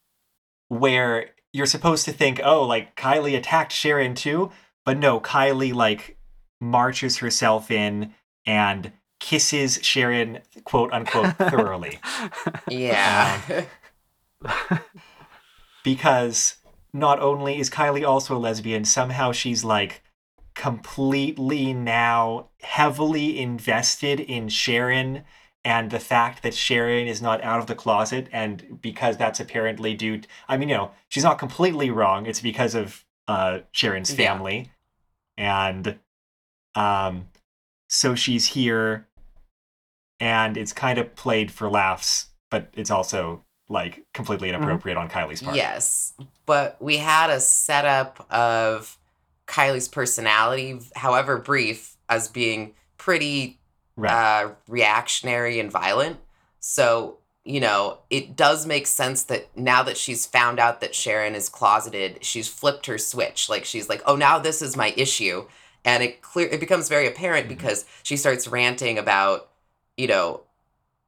where you're supposed to think, oh, like Kylie attacked Sharon too, but no, Kylie like marches herself in and kisses Sharon, quote unquote, (laughs) thoroughly. Yeah. because not only is Kylie also a lesbian, somehow she's like completely now heavily invested in Sharon and the fact that Sharon is not out of the closet and because that's apparently due I mean, you know, she's not completely wrong. It's because of uh Sharon's Yeah. family. And um so she's here and it's kind of played for laughs, but it's also like completely inappropriate on Kylie's part. Yes, but we had a setup of Kylie's personality, however brief, as being pretty Right. uh, reactionary and violent. So, you know, it does make sense that now that she's found out that Sharon is closeted, she's flipped her switch. Like she's like, "Oh, now this is my issue." And it clear it becomes very apparent Mhm. because she starts ranting about, you know,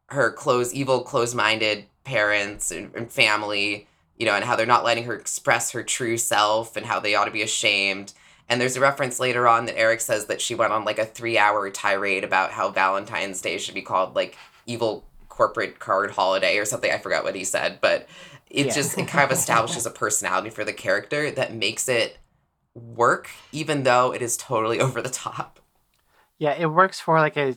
her close evil close-minded parents and, and family, you know, and how they're not letting her express her true self and how they ought to be ashamed. And there's a reference later on that Eric says that she went on like a three hour tirade about how Valentine's Day should be called like evil corporate card holiday or something. I forgot what he said, but it Yeah. just it kind of establishes a personality for the character that makes it work, even though it is totally (laughs) over the top. Yeah, it works for like a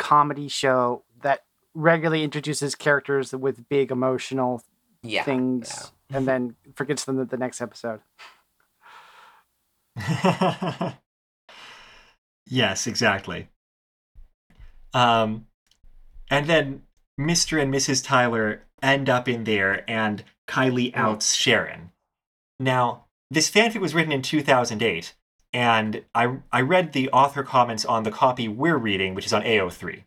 comedy show that regularly introduces characters with big emotional Yeah. things and then forgets them at the next episode. (laughs) yes, exactly. Um, and then Mr. and Mrs. Tyler end up in there, and Kylie outs Sharon. Now, this fanfic was written in 2008, and I I read the author comments on the copy we're reading, which is on AO3.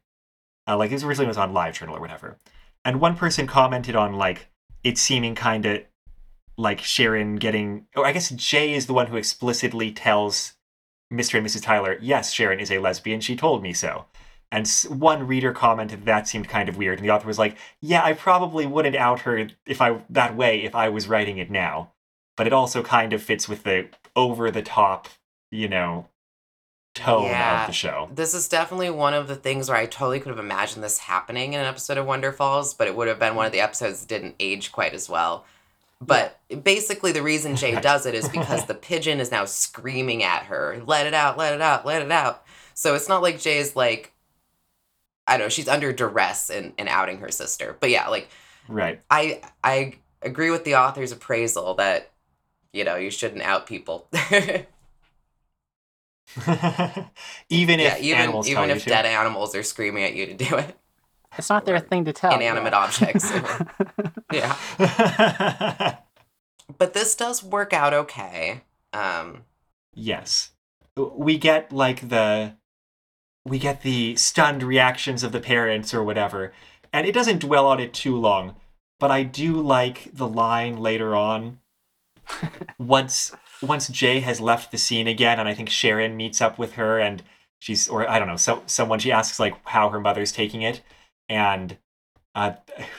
Uh, like this originally was on LiveJournal or whatever, and one person commented on like it seeming kind of like Sharon getting. Or I guess Jay is the one who explicitly tells Mr. and Mrs. Tyler, yes, Sharon is a lesbian. She told me so. And one reader commented that seemed kind of weird, and the author was like, "Yeah, I probably wouldn't out her if I that way if I was writing it now." But it also kind of fits with the over the top, you know, tone Yeah. of the show. This is definitely one of the things where I totally could have imagined this happening in an episode of Wonderfalls, but it would have been one of the episodes that didn't age quite as well. But basically, the reason Jay (laughs) does it is because the pigeon is now screaming at her, let it out, let it out, let it out. So it's not like Jay's like, I don't know, she's under duress and, in outing her sister. But yeah, like, Right. I I agree with the author's appraisal that, you know, you shouldn't out people. (laughs) (laughs) even yeah, if even, animals tell even you if to. dead animals are screaming at you to do it. It's not their thing to tell. inanimate objects. (laughs) (laughs) Yeah. but this does work out okay. Um, yes. We get like the we get the stunned reactions of the parents or whatever. And it doesn't dwell on it too long, but I do like the line later on once once Jay has left the scene again and I think Sharon meets up with her and she's or I don't know, so someone she asks like how her mother's taking it and uh,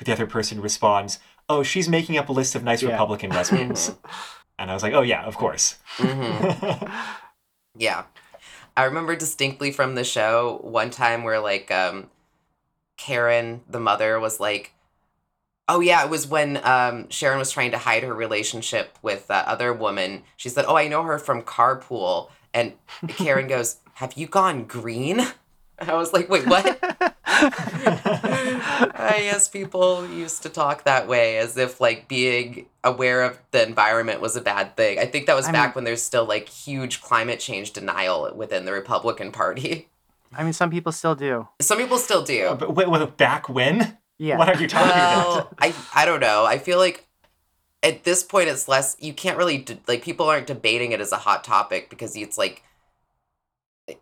the other person responds, "Oh, she's making up a list of nice Yeah. Republican lesbians." (laughs) mhm, and I was like, "Oh yeah, of course." mhm. (laughs) Yeah. I remember distinctly from the show one time where like um Karen, the mother, was like, Oh yeah, it was when um Sharon was trying to hide her relationship with that other woman. She said, "Oh, I know her from Carpool." And Karen goes, "Have you gone green?" I was like, "Wait, what?" (laughs) I guess people used to talk that way as if like being aware of the environment was a bad thing. I think that was I back mean- when there's still like huge climate change denial within the Republican Party. I mean, some people still do. Some people still do. But wait, wait, back when? Yeah. What are you talking about? Well, I I don't know. I feel like at this point it's less you can't really de- like people aren't debating it as a hot topic because it's like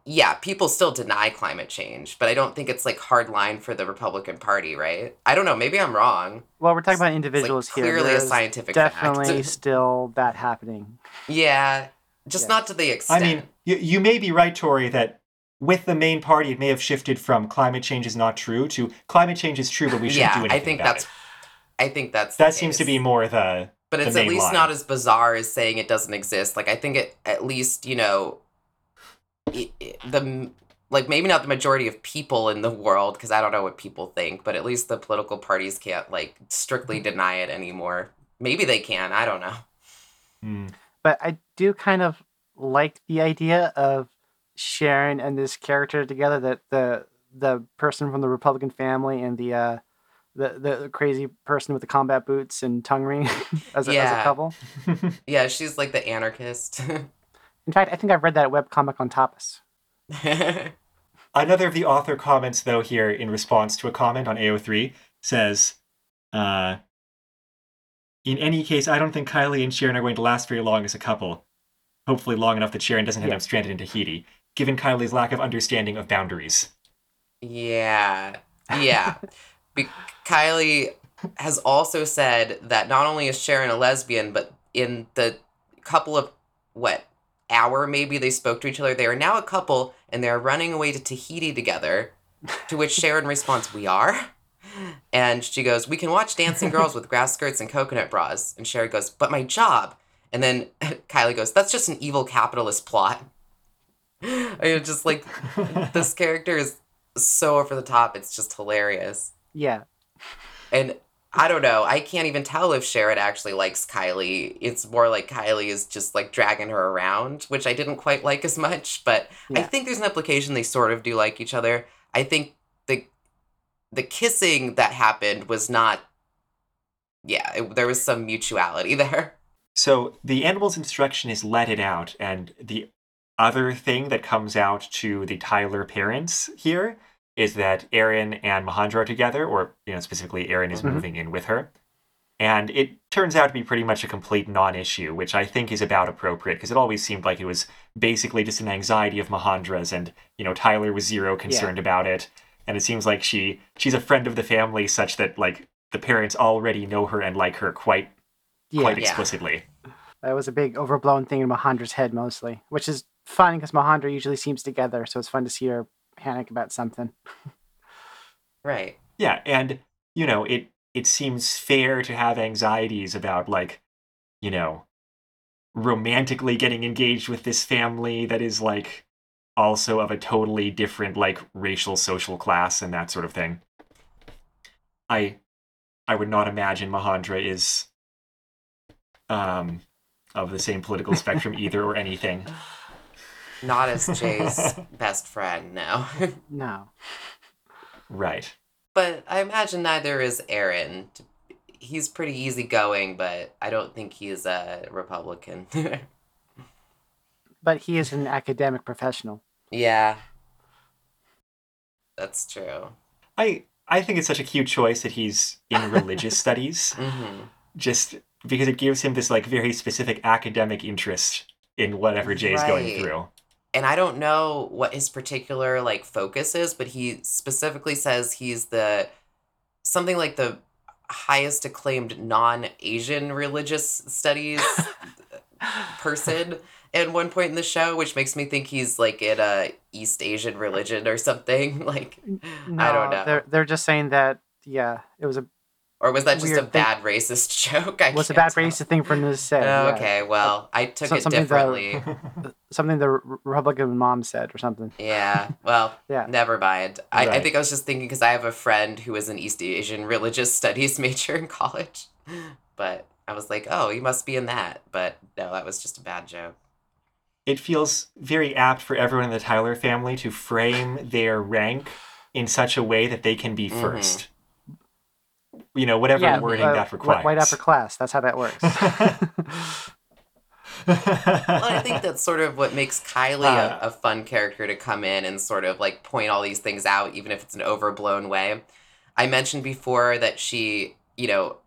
yeah, people still deny climate change, but I don't think it's like hard line for the Republican Party, right? I don't know, maybe I'm wrong. Well, we're talking about It's like individuals here. clearly a scientific definitely fact. still that happening. yeah, just Yeah. not to the extent. I mean, you, you may be right, Tori, that with the main party, it may have shifted from climate change is not true to climate change is true, but we shouldn't yeah, do anything I think about that's it. I think that's the That seems to be more the. but the it's at least line. not as bizarre as saying it doesn't exist like i think it at least you know i i the like maybe not the majority of people in the world because i don't know what people think but at least the political parties can't like strictly deny it anymore maybe they can i don't know Hmm. But I do kind of like the idea of Sharon and this character together. That the the person from the Republican family and the uh, the, the crazy person with the combat boots and tongue ring (laughs) as, a, as a couple. (laughs) yeah she's like the anarchist (laughs) In fact, I think I've read that webcomic on Tapas. Another of the author comments, though, here in response to a comment on AO3 says, uh, In any case, I don't think Kylie and Sharon are going to last very long as a couple. Hopefully, long enough that Sharon doesn't end Yeah. up stranded in Tahiti, given Kylie's lack of understanding of boundaries. Yeah. Yeah. Be- Kylie has also said that not only is Sharon a lesbian, but in the couple of, what, hour maybe they spoke to each other, they are now a couple and they're running away to Tahiti together. To which Sharon responds, We are? And she goes, We can watch dancing girls with grass skirts and coconut bras. And Sharon goes, But my job. And then (laughs) Kylie goes, That's just an evil capitalist plot. (laughs) I just like this (laughs) character is so over the top. It's just hilarious. Yeah. And I don't know. I can't even tell if Sharon actually likes Kylie. It's more like Kylie is just like dragging her around, which I didn't quite like as much. But I think there's an implication they sort of do like each other. I think the kissing that happened was not. Yeah, it, there was some mutuality (laughs) there. So the animal's instruction is let it out, and the other thing that comes out to the Tyler parents here is that Aaron and Mahandra are together, or you know specifically Aaron is Mhm. moving in with her. And it turns out to be pretty much a complete non-issue, which I think is about appropriate because it always seemed like it was basically just an anxiety of Mahandra's, and you know Tyler was zero concerned about it, and it seems like she she's a friend of the family, such that like the parents already know her and like her quite Yeah, quite Yeah. explicitly. that was a big overblown thing in Mahandra's head mostly, which is fun because Mahandra usually seems together, so it's fun to see her panic about something. Right. Yeah, and you know, it it seems fair to have anxieties about like, you know, romantically getting engaged with this family that is like also of a totally different like racial social class and that sort of thing. I I would not imagine Mahandra is um of the same political spectrum either or anything. (laughs) Not as (laughs) Jay's best friend, no. (laughs) No. Right. but I imagine neither is Aaron. He's pretty easygoing, but I don't think he's a Republican. But he is an academic professional. yeah. That's true. I I think it's such a cute choice that he's in religious (laughs) studies. hmm just because it gives him this like very specific academic interest in whatever Jay's going Right. through. And I don't know what his particular like focus is, but he specifically says he's the something like the highest acclaimed non-Asian religious studies person (laughs) at one point in the show, which makes me think he's like in a East Asian religion or something. (laughs) Like, No, I don't know. They're they're just saying that yeah, it was a or was that just a Weird thing. bad racist (laughs) joke? I was a bad tell. racist thing for news said. Oh, yeah. okay, well, I took So- it something that- differently. (laughs) (laughs) Something the Republican mom said or something. Yeah, well, Yeah. never mind. I, I think I was just thinking because I have a friend who was an East Asian religious studies major in college. But I was like, oh, you must be in that. But no, that was just a bad joke. It feels very apt for everyone in the Tyler family to frame their rank in such a way that they can be Mhm. 1st You know, whatever yeah, wording uh, that requires. White upper class. That's how that works. (laughs) Well, I think that's sort of what makes Kylie Uh, a, a fun character to come in and sort of like point all these things out, even if it's an overblown way. I mentioned before that she, you know,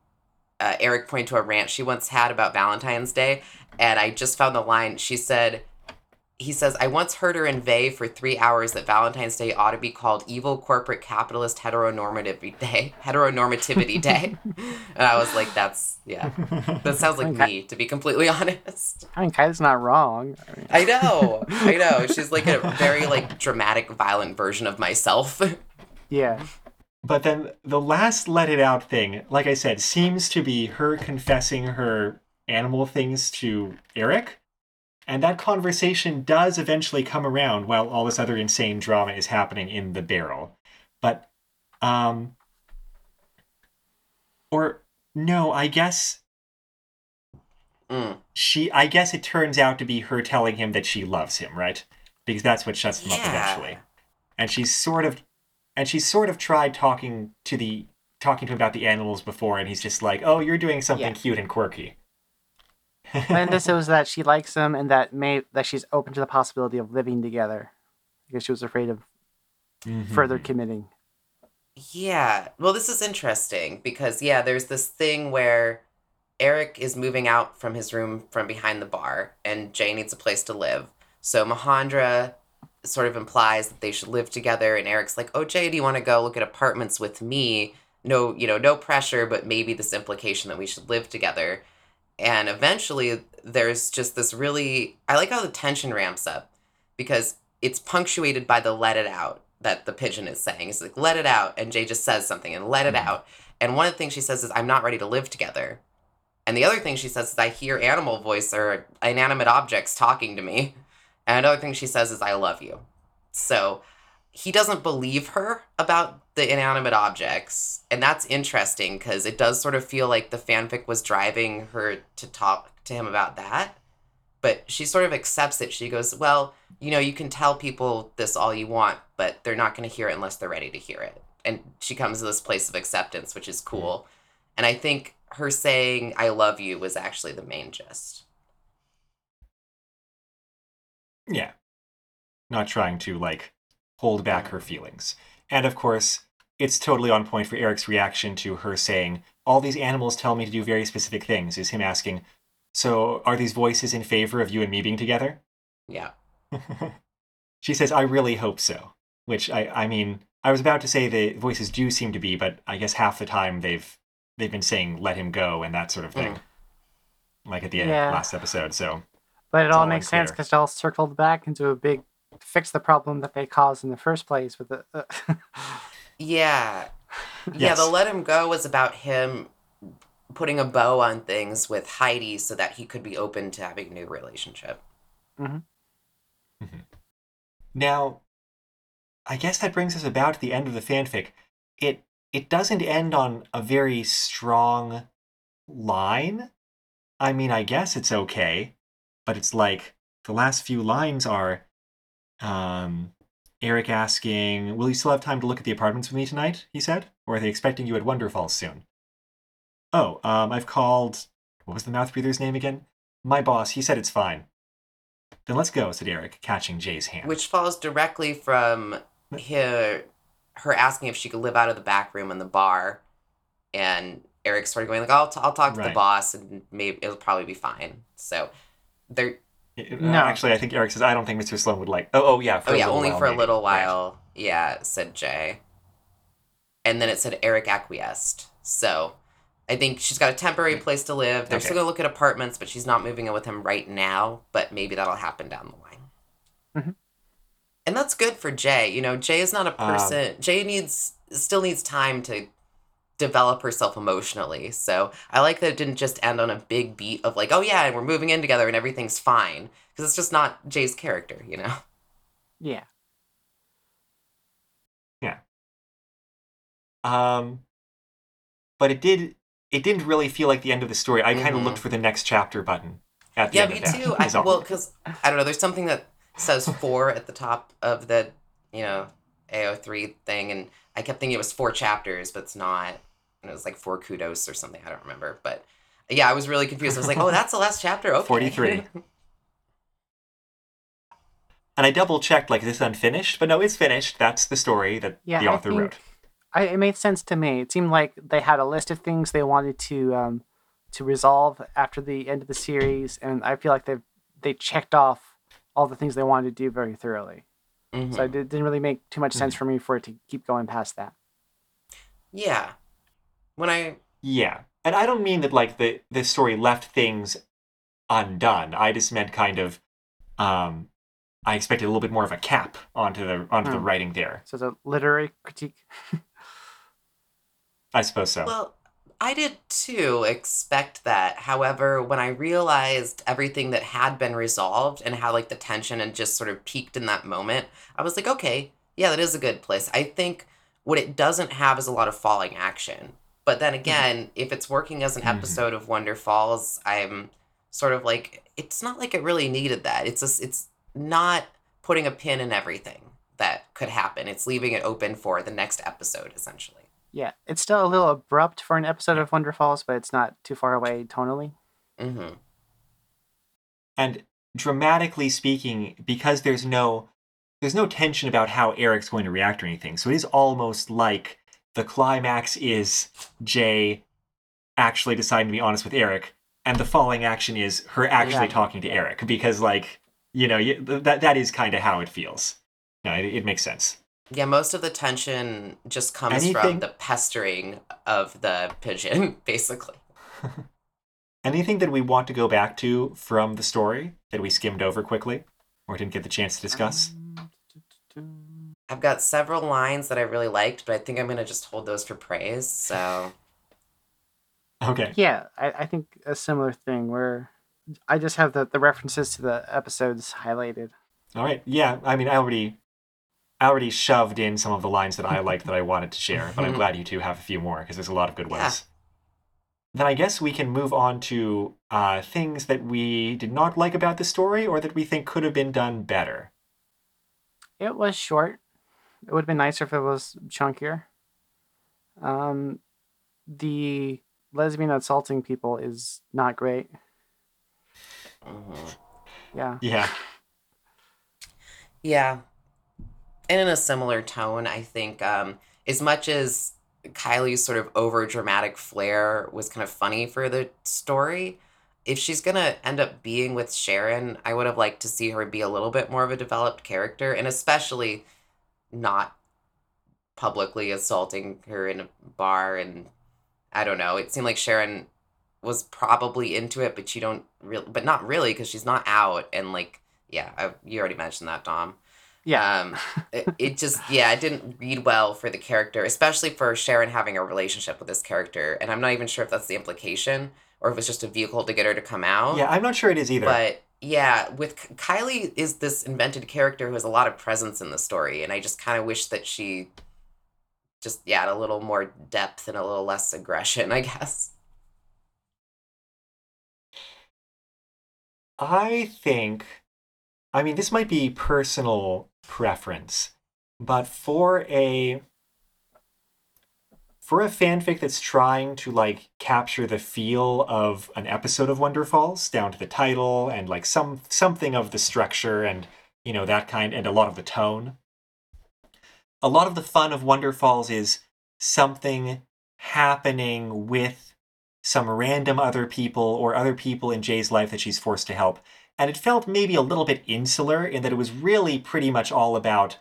uh, Eric pointed to a rant she once had about Valentine's Day, and I just found the line. She said, he says, I once heard her inveigh for three hours that Valentine's Day ought to be called Evil Corporate Capitalist Heteronormativity Day. Heteronormativity Day. (laughs) and I was like, that's, yeah, that sounds like Okay. me, to be completely (laughs) honest. I mean, Kylie's not wrong. I mean, I know, I (laughs) know. She's like a very like dramatic, violent version of myself. yeah. But then the last let it out thing, like I said, seems to be her confessing her animal things to Eric. And that conversation does eventually come around while all this other insane drama is happening in the barrel. But, um, or no, I guess Mm. she, I guess it turns out to be her telling him that she loves him, right? Because that's what shuts them up eventually. And she's sort of, and she's sort of tried talking to the, talking to him about the animals before, and he's just like, oh, you're doing something Yeah. cute and quirky. And says that she likes him and that may that she's open to the possibility of living together because she was afraid of further Mhm. committing. Yeah. Well, this is interesting because yeah, there's this thing where Eric is moving out from his room from behind the bar, and Jay needs a place to live. So Mahandra sort of implies that they should live together, and Eric's like, "Oh, Jay, do you want to go look at apartments with me? No, you know, no pressure, but maybe this implication that we should live together." And eventually, there's just this really I like how the tension ramps up because it's punctuated by the "let it out" that the pigeon is saying. It's like "let it out," and Jay just says something and "let it Mhm. out." And one of the things she says is, "I'm not ready to live together." And the other thing she says is, I hear animal voice or inanimate objects talking to me. And another thing she says is, I love you. So he doesn't believe her about the inanimate objects. And that's interesting because it does sort of feel like the fanfic was driving her to talk to him about that. but she sort of accepts it. She goes, Well, you know, you can tell people this all you want, but they're not going to hear it unless they're ready to hear it. And she comes to this place of acceptance, which is cool. Mm-hmm. And I think her saying, I love you was actually the main gist. Yeah. Not trying to, like, hold back her feelings. And of course, it's totally on point for Eric's reaction to her saying, All these animals tell me to do very specific things, is him asking, So are these voices in favor of you and me being together? Yeah. (laughs) she says, I really hope so. Which I, I mean, I was about to say the voices do seem to be, but I guess half the time they've they've been saying let him go and that sort of thing. Hmm. Like at the end Yeah. last episode. So But it all all makes sense because it all circled back into a big fix the problem that they caused in the first place with the. Uh, Yeah. (laughs) Yeah, the let him go was about him putting a bow on things with Heidi so that he could be open to having a new relationship. Mm-hmm. Mm-hmm. Now, I guess that brings us about to the end of the fanfic. It it doesn't end on a very strong line. I mean, I guess it's okay, but it's like the last few lines are um Eric asking, "Will you still have time to look at the apartments with me tonight?" he said, "Or are they expecting you at Wonderfalls soon?" Oh, um I've called what was the mouth breather's name again? My boss, he said it's fine. Then let's go, said Eric, catching Jay's hand. Which falls directly from her, her asking if she could live out of the back room in the bar. And Eric started going like, I'll, t- I'll talk to the boss and maybe it'll probably be fine. So they're, No. Actually, I think Eric says, I don't think Mr. Sloan would like. Oh, oh yeah. For oh yeah, only while, for a maybe. little Right. while. Yeah, said Jay. And then it said Eric acquiesced. So I think she's got a temporary place to live. They're Okay. still going to look at apartments, but she's not moving in with him right now. But maybe that'll happen down the line. Mhm. And that's good for Jay. You know, Jay is not a Um, person. Jay needs still needs time to develop herself emotionally. So I like that it didn't just end on a big beat of like, oh yeah, and we're moving in together and everything's fine. Because it's just not Jay's character, you know? yeah. Yeah. Um, but it did. It didn't really feel like the end of the story. I kind of looked for the next chapter button at the Yeah, end me of that. too. I, is well, because I don't know. There's something that says four at the top of the, you know, AO3 thing, and I kept thinking it was four chapters, but it's not. And it was like four kudos or something. I don't remember, but yeah, I was really confused. I was like, oh, that's the last chapter. Okay. 43. (laughs) and I double checked, like, is this unfinished? But no, it's finished. That's the story that Yeah, the I author think- wrote. I, it made sense to me. It seemed like they had a list of things they wanted to um, to resolve after the end of the series, and I feel like they they checked off all the things they wanted to do very thoroughly. Mhm. So it didn't really make too much Mm-hmm. sense for me for it to keep going past that. Yeah. When I Yeah. And I don't mean that like the the story left things undone. I just meant kind of um I expected a little bit more of a cap onto the onto the Hmm. writing there. So it's a literary critique. (laughs) I suppose so. Well, I did too expect that. However, when I realized everything that had been resolved and how like the tension and just sort of peaked in that moment, I was like, okay, yeah, that is a good place. I think what it doesn't have is a lot of falling action. But then again, if it's working as an Mhm. episode of Wonderfalls, I'm sort of like, it's not like it really needed that. It's just, it's not putting a pin in everything that could happen. It's leaving it open for the next episode, essentially. Yeah, it's still a little abrupt for an episode of Wonderfalls, but it's not too far away tonally. Mm-hmm. and dramatically speaking, because there's no there's no tension about how Eric's going to react or anything. So it is almost like the climax is Jay actually deciding to be honest with Eric, and the falling action is her actually Exactly. talking to Eric because, like, you know, you, that that is kind of how it feels. No, it, it makes sense. Yeah, most of the tension just comes from the pestering of the pigeon, (laughs) basically. (laughs) Anything that we want to go back to from the story that we skimmed over quickly or didn't get the chance to discuss? Um, I've got several lines that I really liked, but I think I'm gonna just hold those for praise. So (laughs) Okay. Yeah, I, I think a similar thing where I just have the, the references to the episodes highlighted. All right. Yeah. I mean, I already, I already shoved in some of the lines that I (laughs) liked that I wanted to share, but I'm glad you two have a few more because there's a lot of good Yeah. ones. then I guess we can move on to uh, things that we did not like about the story or that we think could have been done better. It was short. It would have been nicer if it was chunkier. Um, the lesbian assaulting people is not great. Mhm. Yeah. Yeah. Yeah. And in a similar tone, I think um, as much as Kylie's sort of over dramatic flair was kind of funny for the story, if she's to end up being with Sharon, I would have liked to see her be a little bit more of a developed character and especially not publicly assaulting her in a bar. And I don't know, it seemed like Sharon was probably into it, but you don't really, but not really because she's not out. And like, yeah, I, you already mentioned that, Dom. Yeah. Um, it, it just, yeah, it didn't read well for the character, especially for Sharon having a relationship with this character. And I'm not even sure if that's the implication or if it's just a vehicle to get her to come out. Yeah, I'm not sure it is either. But yeah, with K- Kylie is this invented character who has a lot of presence in the story, and I just kind of wish that she just yeah had a little more depth and a little less aggression, (laughs) I guess. I think, I mean, this might be personal preference, but for a for a fanfic that's trying to like capture the feel of an episode of Wonderfalls down to the title and like some something of the structure and you know that kind and a lot of the tone. A lot of the fun of Wonderfalls is something happening with some random other people or other people in Jay's life that she's forced to help. And it felt maybe a little bit insular in that it was really pretty much all about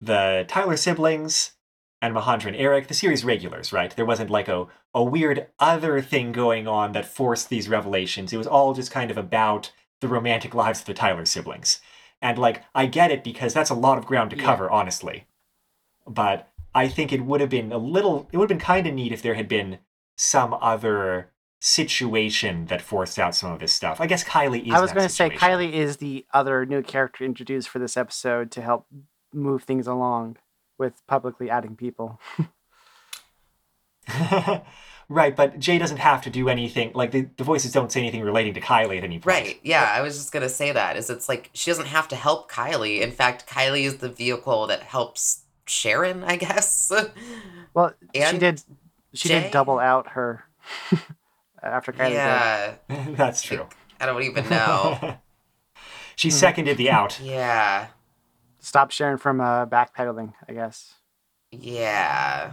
the Tyler siblings and Mahandra and Eric, the series regulars, right? There wasn't like a, a weird other thing going on that forced these revelations. It was all just kind of about the romantic lives of the Tyler siblings. And like, I get it because that's a lot of ground to Yeah. cover, honestly. But I think it would have been a little, it would have been kind of neat if there had been some other situation that forced out some of this stuff. I guess Kylie is. I was going to say Kylie is the other new character introduced for this episode to help move things along with publicly adding people. (laughs) right, but Jay doesn't have to do anything. Like the, the voices don't say anything relating to Kylie at any point. Right. Yeah, I was just gonna say that. Is it's like she doesn't have to help Kylie. In fact, Kylie is the vehicle that helps Sharon, I guess. (laughs) Well, she did she Jay? did double out her (laughs) after Kylie did. yeah. (laughs) That's true. I don't even (laughs) know. she Hmm. seconded the out. yeah. Stop Sharon from uh, backpedaling, I guess. Yeah.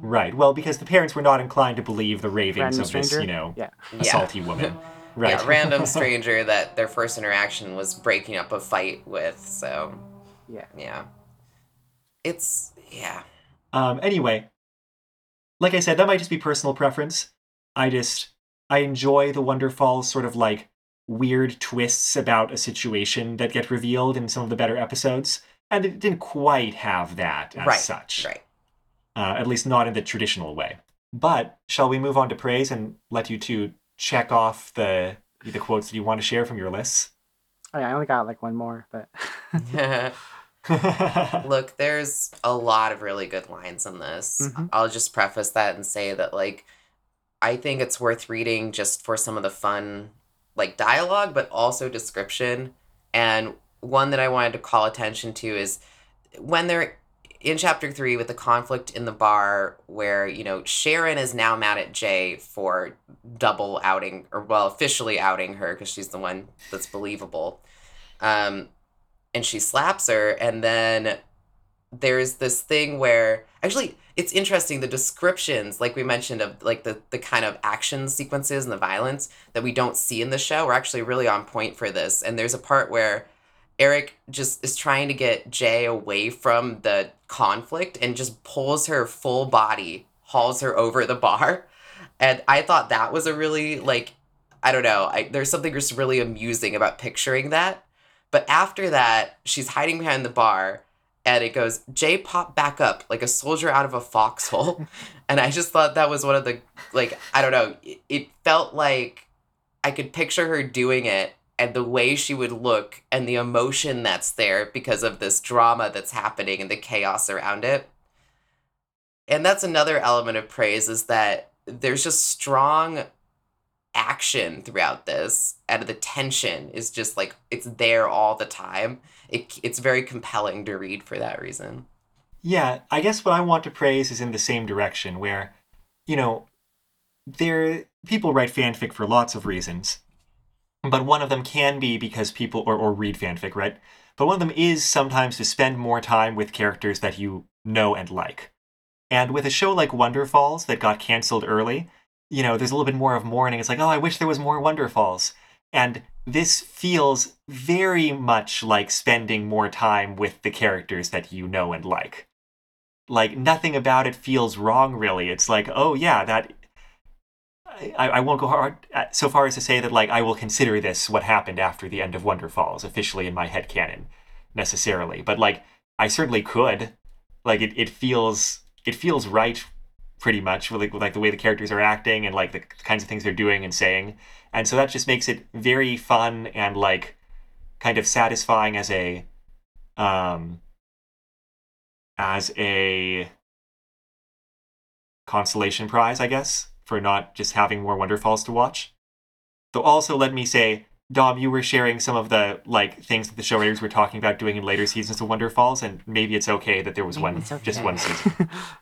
Right. Well, because the parents were not inclined to believe the ravings Random of this, you know, Yeah. Yeah. salty woman. (laughs) Right. Yeah, random stranger that their first interaction was breaking up a fight with, so Yeah. yeah. It's yeah. Um, anyway, like I said, that might just be personal preference. I just I enjoy the Wonderfalls sort of like weird twists about a situation that get revealed in some of the better episodes, and it didn't quite have that as right. such. Right. Uh, at least not in the traditional way. But shall we move on to praise and let you two check off the the quotes that you want to share from your lists? Oh yeah, I only got like one more, but (laughs) (laughs) Look, there's a lot of really good lines in this. Mhm. I'll just preface that and say that like I think it's worth reading just for some of the fun like dialogue but also description. And one that I wanted to call attention to is when they're in chapter 3 with the conflict in the bar where, you know, Sharon is now mad at Jay for double outing or well, officially outing her because she's the one that's believable. Um and she slaps her and then there's this thing where actually it's interesting the descriptions like we mentioned of like the the kind of action sequences and the violence that we don't see in the show are actually really on point for this. And there's a part where Eric just is trying to get Jay away from the conflict and just pulls her full body hauls her over the bar. And I thought that was a really like I don't know I, there's something just really amusing about picturing that. But after that, she's hiding behind the bar and it goes, Jay popped back up like a soldier out of a foxhole. (laughs) and I just thought that was one of the, like, I don't know, it, it felt like I could picture her doing it and the way she would look and the emotion that's there because of this drama that's happening and the chaos around it. And that's another element of praise is that there's just strong action throughout this and the tension is just like it's there all the time it, it's very compelling to read for that reason Yeah, I guess what I want to praise is in the same direction where, you know, there people write fanfic for lots of reasons. But one of them can be because people or, or read fanfic, right? But one of them is sometimes to spend more time with characters that you know and like. And with a show like Wonderfalls that got canceled early, you know, there's a little bit more of mourning. It's like, oh, I wish there was more Wonderfalls. And this feels very much like spending more time with the characters that you know and like. Like nothing about it feels wrong really. It's like oh yeah that I, I won't go hard uh, so far as to say that like i will consider this what happened after the end of Wonderfalls officially in my head canon necessarily. But like i certainly could. Like it, it feels it feels right pretty much with like, with like the way the characters are acting and like the kinds of things they're doing and saying and so that just makes it very fun and like kind of satisfying as a um as a consolation prize, I guess, for not just having more Wonderfalls to watch. Though also let me say, Dom, you were sharing some of the like things that the show writers were talking about doing in later seasons of Wonderfalls, and maybe it's okay that there was Maybe one it's just one season. (laughs)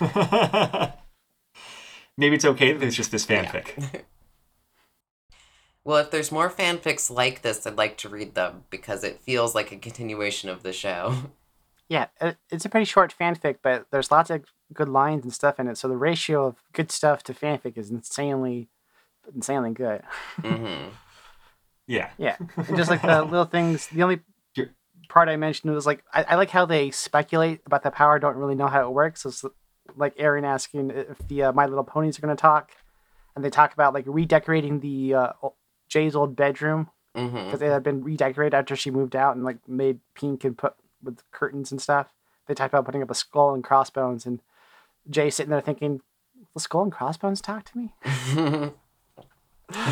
(laughs) maybe it's okay that there's just this fanfic. (laughs) well if there's more fanfics like this i'd like to read them because it feels like a continuation of the show (laughs) Yeah, it's a pretty short fanfic, but there's lots of good lines and stuff in it. So the ratio of good stuff to fanfic is insanely, insanely good. hmm Yeah. Yeah, and just like the little things. The only part I mentioned was like I, I like how they speculate about the power, don't really know how it works. It's like Aaron asking if the uh, My Little Ponies are going to talk, and they talk about like redecorating the uh, Jay's old bedroom because it had been redecorated after she moved out and like made pink and put with curtains and stuff. They talked about putting up a skull and crossbones, and Jay sitting there thinking, "The skull and crossbones talk to me." (laughs)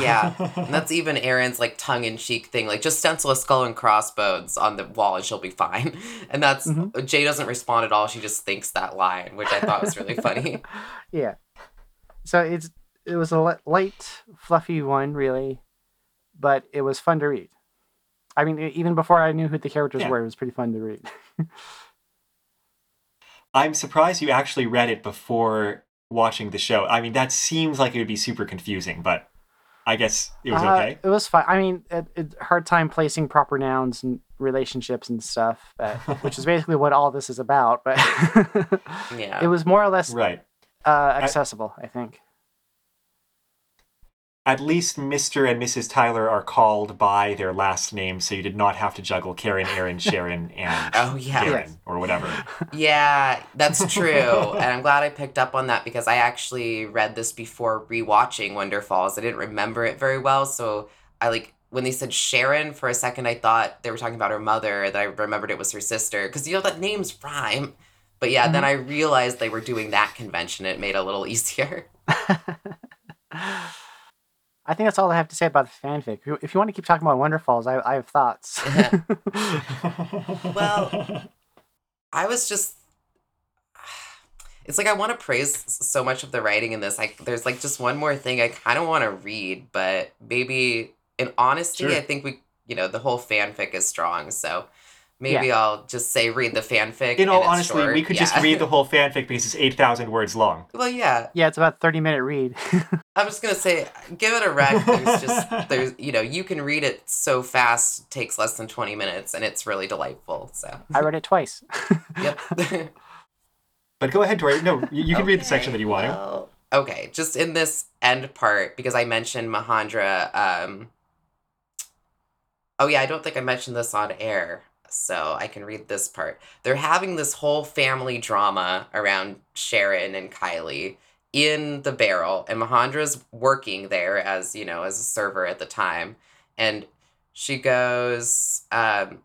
yeah (laughs) and that's even aaron's like tongue-in-cheek thing like just stencil a skull and crossbones on the wall and she'll be fine (laughs) and that's Mhm. jay doesn't respond at all she just thinks that line which i thought was really funny (laughs) Yeah. So it's it was a light, fluffy one, really, but it was fun to read. I mean, even before I knew who the characters Yeah. were, it was pretty fun to read. I'm surprised you actually read it before watching the show. I mean, that seems like it would be super confusing, but I guess it was Uh, okay. It was fine. I mean, it, it hard time placing proper nouns and relationships and stuff, but, (laughs) which is basically what all this is about. But (laughs) yeah it was more or less Right. uh, accessible, I think. At least Mr. and Mrs. Tyler are called by their last names, so you did not have to juggle Karen, Aaron, (laughs) Sharon, and oh yeah Karen, or whatever. Yeah, that's true. (laughs) and I'm glad I picked up on that because I actually read this before rewatching Wonderfalls. I didn't remember it very well, so I like when they said Sharon for a second I thought they were talking about her mother, that I remembered it was her sister cuz you know that names rhyme. But yeah, then mm-hmm. I realized they were doing that convention. It made it a little (laughs) easier. I think that's all I have to say about the fanfic. If you- want to keep talking about Wonderfalls, I, I have thoughts. (laughs) Well, I was just it's like I want to praise so much of the writing in this. Like there's like just one more thing I kind of want to read, but maybe in honesty, Sure. I think we you know, the whole fanfic is strong, so maybe I'll just say read the fanfic. You know, honestly, short. we could just read the (laughs) whole fanfic because it's 8,000 words long. Well, yeah. yeah, it's about a 30 minute read. (laughs) I'm just gonna say, give it a rec. There's just (laughs) there's you know you can read it so fast, it takes less than 20 minutes, and it's really delightful. So I read it twice. yep. But go ahead, Tori. No, you, you can read the section that you want to. well, Okay, just in this end part, because I mentioned Mahandra. Um, oh, yeah, I don't think I mentioned this on air, so I can read this part. They're having this whole family drama around Sharon and Kylie in the barrel, and Mahandra's working there as, you know, as a server at the time. And she goes um,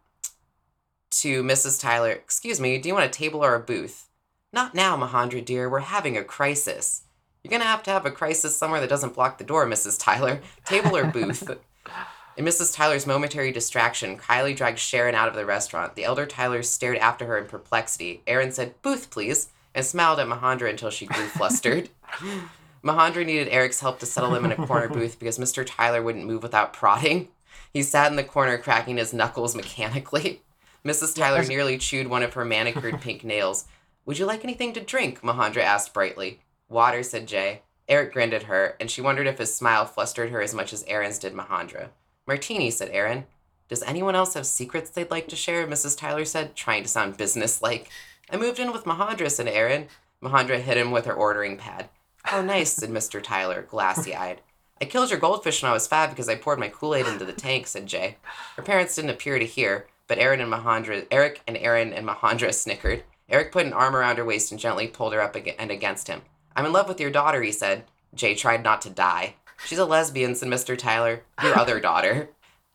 to Mrs. Tyler, Excuse me, do you want a table or a booth? Not now, Mahandra dear. We're having a crisis. You're gonna have to have a crisis somewhere that doesn't block the door, Mrs. Tyler. Table or booth. (laughs) In Mrs. Tyler's momentary distraction, Kylie dragged Sharon out of the restaurant. The elder Tyler stared after her in perplexity. Aaron said, Booth, please. and smiled at Mahandra until she grew flustered. (laughs) Mahandra needed Eric's help to settle him in a corner booth because Mr. Tyler wouldn't move without prodding. He sat in the corner, cracking his knuckles mechanically. Mrs. Tyler (laughs) nearly chewed one of her manicured pink nails. Would you like anything to drink? Mahandra asked brightly. Water, said Jay. Eric grinned at her, and she wondered if his smile flustered her as much as Aaron's did Mahandra. Martini, said Aaron. Does anyone else have secrets they'd like to share? Mrs. Tyler said, trying to sound businesslike. I moved in with Mahandra, said Aaron. Mahandra hit him with her ordering pad. Oh, nice, said Mr. Tyler, glassy eyed. I killed your goldfish when I was five because I poured my Kool Aid into the tank, said Jay. Her parents didn't appear to hear, but Aaron and Mahandra, Eric and Aaron and Mahandra snickered. Eric put an arm around her waist and gently pulled her up ag- and against him. I'm in love with your daughter, he said. Jay tried not to die. She's a lesbian, said Mr. Tyler. Your other daughter.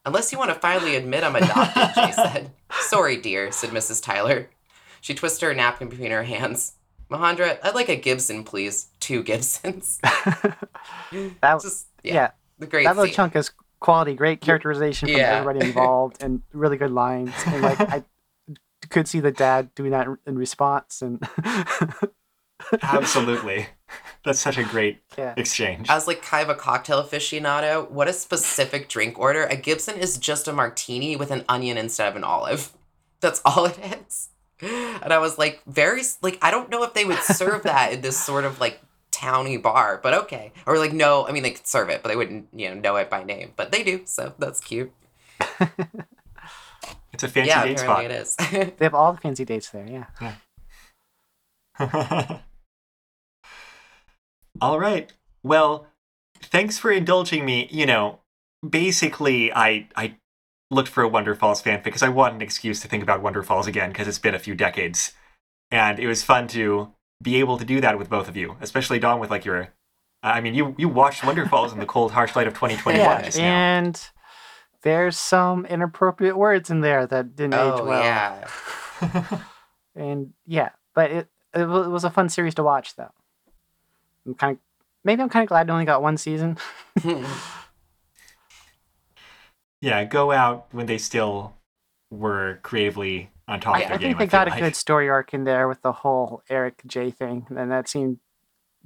Unless you want to finally admit I'm adopted, Jay (laughs) said. Sorry, dear, said Mrs. Tyler. She twisted her napkin between her hands. Mahandra, I'd like a Gibson, please. Two Gibsons. (laughs) That Just, yeah, yeah, the great that little scene. chunk is quality, great characterization from Yeah. everybody (laughs) involved, and really good lines. And like I could see the dad doing that in response, and Absolutely. That's such a great yeah, exchange. As like kind of a cocktail aficionado, what a specific drink order. A Gibson is just a martini with an onion instead of an olive. That's (laughs) all it is. And I was like, very like I don't know if they would serve that in this sort of like towny bar, but okay. Or like no, I mean they could serve it, but they wouldn't you know know it by name. But they do, so that's cute. (laughs) It's a fancy yeah, date apparently spot. it is. (laughs) they have all the fancy dates there. Yeah, All right. Well, thanks for indulging me. You know, basically, I I looked for a Wonderfalls fanfic because I want an excuse to think about Wonderfalls again because it's been a few decades, and it was fun to be able to do that with both of you, especially Dom with like your. I mean, you you watched Wonderfalls in the cold, harsh light of 2021 yeah, just now. and there's some inappropriate words in there that didn't age oh well. yeah. (laughs) and yeah, but it it it was a fun series to watch though. I'm kind of maybe I'm kind of glad it only got one season. (laughs) yeah, go out when they still were creatively on top I, of their I game. think they feel got a like. good story arc in there with the whole Eric J thing, and that seemed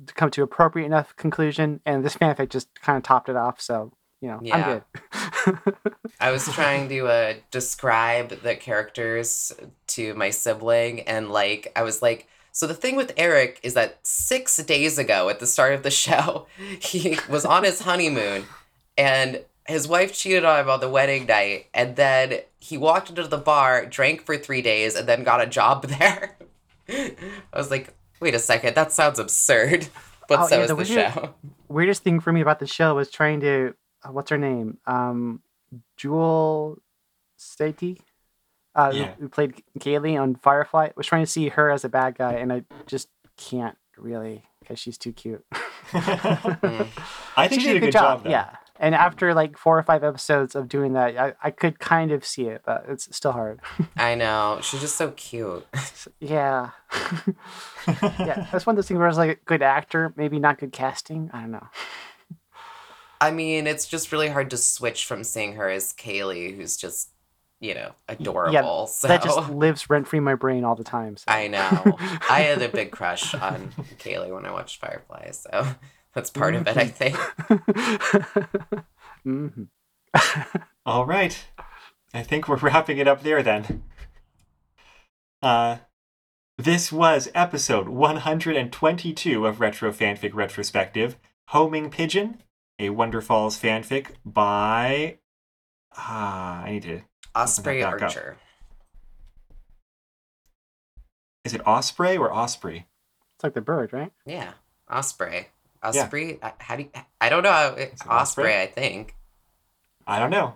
to come to appropriate enough conclusion. And this fanfic just kind of topped it off. So you know, Yeah. I'm good. (laughs) I was trying to uh, describe the characters to my sibling, and like, I was like, so the thing with Eric is that six days ago at the start of the (laughs) show, he was on his honeymoon, and his wife cheated on him on the wedding night, and then he walked into the bar, drank for three days, and then got a job (laughs) there. I was like, wait a second, that sounds absurd. (laughs) But Oh, so yeah, is the the weird- show. Weirdest thing for me about the show was trying to uh, what's her name, um, Jewel Staite. Uh, who- Yeah. who played Kaylee on Firefly was trying to see her as a bad guy, and I just can't really because she's too cute. (laughs) Mm. I think she did a good job. though. yeah. And after like four or five episodes of doing that, I, I could kind of see it, but it's still hard. (laughs) I know. She's just so cute. (laughs) yeah. yeah. That's one of those things where I was like a good actor, maybe not good casting. I don't know. I mean, it's just really hard to switch from seeing her as Kaylee, who's just, you know, adorable. so (laughs) That just lives rent free in my brain all the time. So. I know. I had a big (laughs) crush on Kaylee when I watched Firefly, so (laughs) that's part of it, I think. Mhm. All right. I think we're wrapping it up there then. Uh, this was episode 122 of Retro Fanfic Retrospective Homing Pigeon, a Wonderfalls fanfic by. Ah, I need to. Osprey back up. Archer. Is it Osprey or Osprey? It's like the bird, right? Yeah, Osprey. Osprey? I- How do you, I don't know. How, it Osprey, Osprey? I think. I don't know.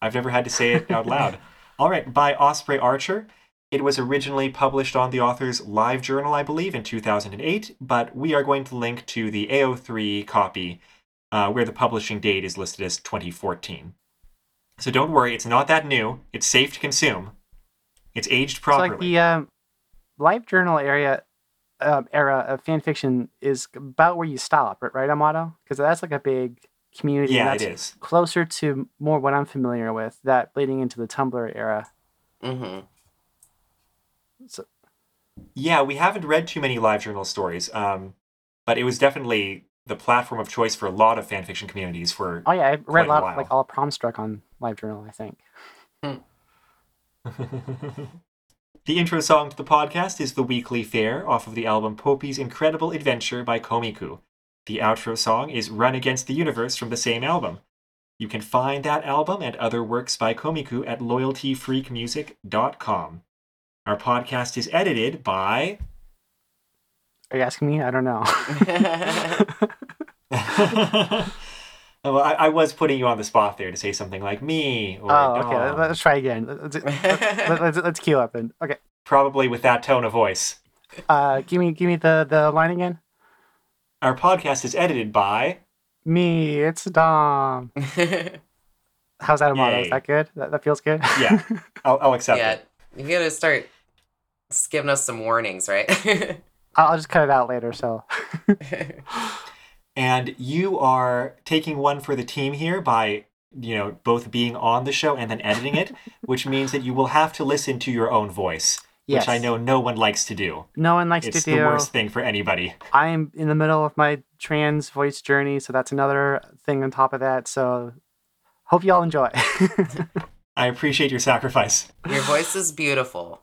I've never had to say it out loud. (laughs) All right, by Osprey Archer. It was originally published on the author's live journal, I believe, in 2008, but we are going to link to the AO3 copy uh, where the publishing date is listed as 2014. So don't worry, it's not that new. It's safe to consume. It's aged properly. It's like the um, live journal area um, era of fan fiction is about where you stop, right, right Amato? Because that's like a big community. yeah, it that's is. Closer to more what I'm familiar with, that bleeding into the Tumblr era. Mm-hmm. Yeah, we haven't read too many live journal stories, um, but it was definitely the platform of choice for a lot of fanfiction communities for Oh yeah, I read a lot while. like all prom struck on LiveJournal. I think. Hmm. (laughs) the intro song to the podcast is The Weekly Fair off of the album Poppy's Incredible Adventure by Komiku. The outro song is Run Against the Universe from the same album. You can find that album and other works by Komiku at loyaltyfreakmusic.com. Our podcast is edited by. Are you asking me? I don't know. (laughs) well, I, I was putting you on the spot there to say something like me or oh, okay. Dom. let- Let's try again. Let's, (laughs) let's, let's, let's queue up and okay. probably with that tone of voice. Uh, give me give me the the line again. Our podcast is edited by. Me, it's Dom. (laughs) How's that Amato? Is that good? That, that feels good. Yeah, I'll, I'll accept yeah, it. you gotta start giving us some warnings, right? I'll, I'll just cut it out later. So (laughs) And you are taking one for the team here by, you know, both being on the show and then editing it, (laughs) which means that you will have to listen to your own voice, yes, which I know no one likes to do. no one likes It's to do. It's the worst thing for anybody. I'm in the middle of my trans voice journey, so that's another thing on top of that. So hope you all enjoy. (laughs) I appreciate your sacrifice. Your voice is beautiful.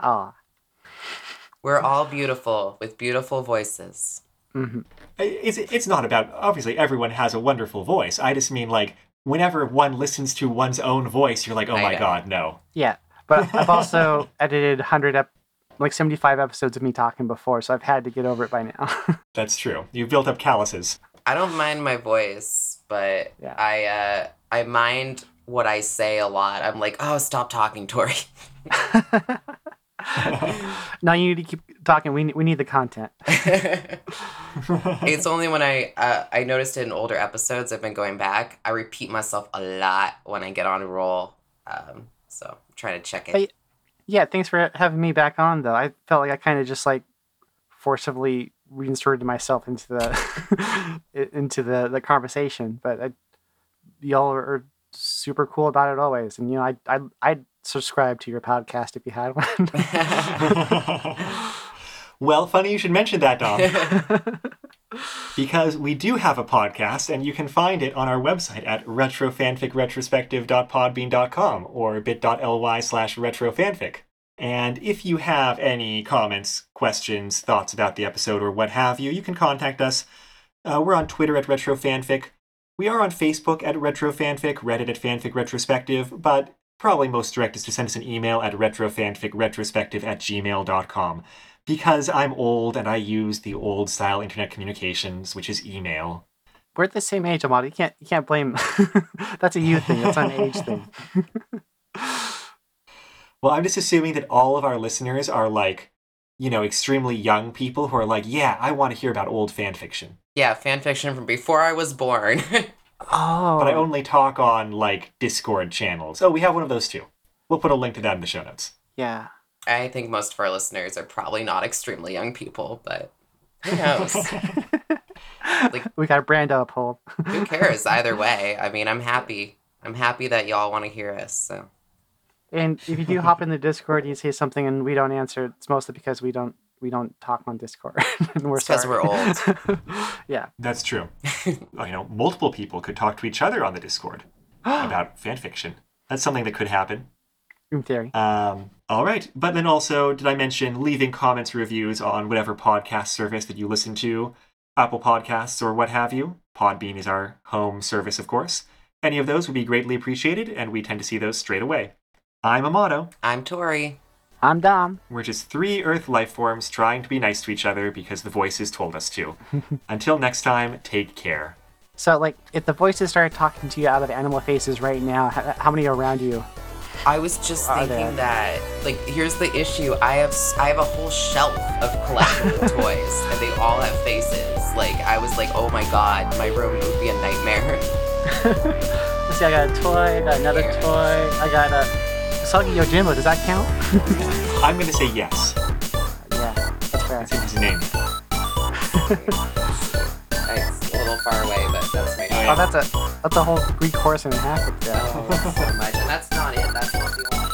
Ah, We're all beautiful with beautiful voices. hmm It's, it's not about, obviously, everyone has a wonderful voice. I just mean, like, whenever one listens to one's own voice, you're like, oh I my know. god, no. yeah. But I've (laughs) also edited hundred ep- like seventy five episodes of me talking before, so I've had to get over it by now. (laughs) That's true. You've built up calluses. I don't mind my voice, but Yeah. I uh I mind what I say a lot. I'm like, oh, stop talking, Tori. (laughs) now you need to keep talking. We need, we need the content. it's only when I uh, I noticed it in older episodes. I've been going back. I repeat myself a lot when I get on a roll. Um, so I'm trying to check it. Yeah, thanks for having me back on. Though I felt like I kind of just like forcibly reinserted myself into the (laughs) into the the conversation, but I, y'all are super cool about it always. And you know, I I I'd subscribe to your podcast if you had one. (laughs) well, funny you should mention that, Dom. (laughs) because we do have a podcast and you can find it on our website at retrofanficretrospective.podbean.com or bit.ly slash retrofanfic. And if you have any comments, questions, thoughts about the episode, or what have you, you can contact us. Uh, we're on Twitter at retrofanfic. We are on Facebook at retrofanfic, Reddit at fanfic retrospective, but probably most direct is to send us an email at retrofanficretrospective at gmail.com because I'm old and I use the old style internet communications, which is email. We're at the same age, Amato. You can't you can't blame. (laughs) That's a you thing. That's an age thing. (laughs) Well, I'm just assuming that all of our listeners are like, you know, extremely young people who are like, yeah, I want to hear about old fan fiction. yeah, fan fiction from before I was born. (laughs) Oh, But I oh. only talk on like Discord channels. Oh, we have one of those too. We'll put a link to that in the show notes. yeah. I think most of our listeners are probably not extremely young people, but who (laughs) knows? like, we got Brando uphold. who cares? Either way, I mean, I'm happy. I'm happy that y'all want to hear us. So And if you do hop in the Discord and you say something and we don't answer, it's mostly because we don't we don't talk on Discord. (laughs) and we're It's 'cause sorry. we're old. (laughs) yeah. That's true. (laughs) you know, multiple people could talk to each other on the Discord (gasps) about fan fiction. That's something that could happen. In theory. Um, all right. But then also, did I mention leaving comments, reviews on whatever podcast service that you listen to, Apple Podcasts or what have you? Podbean is our home service, of course. Any of those would be greatly appreciated, and we tend to see those straight away. I'm Amato. I'm Tori. I'm Dom. We're just three Earth life forms trying to be nice to each other because the voices told us to. (laughs) Until next time, take care. So, like, if the voices started talking to you out of animal faces right now, how, how many are around you? I was just Are thinking there? that, like, here's the issue. I have I have a whole shelf of collectible (laughs) toys, and they all have faces. Like, I was like, oh my god, my room would be a nightmare. (laughs) Let's see, I got a toy, I got another toy, I got a Usagi Yojimbo. Does that count? (laughs) I'm going to say yes. yeah, that's fair. That's in his name. (laughs) it's a little far away, but that's my. Oh. Oh, that's a that's a whole Greek horse and a half. Yeah. Oh, so much, and that's not it. That's not the only.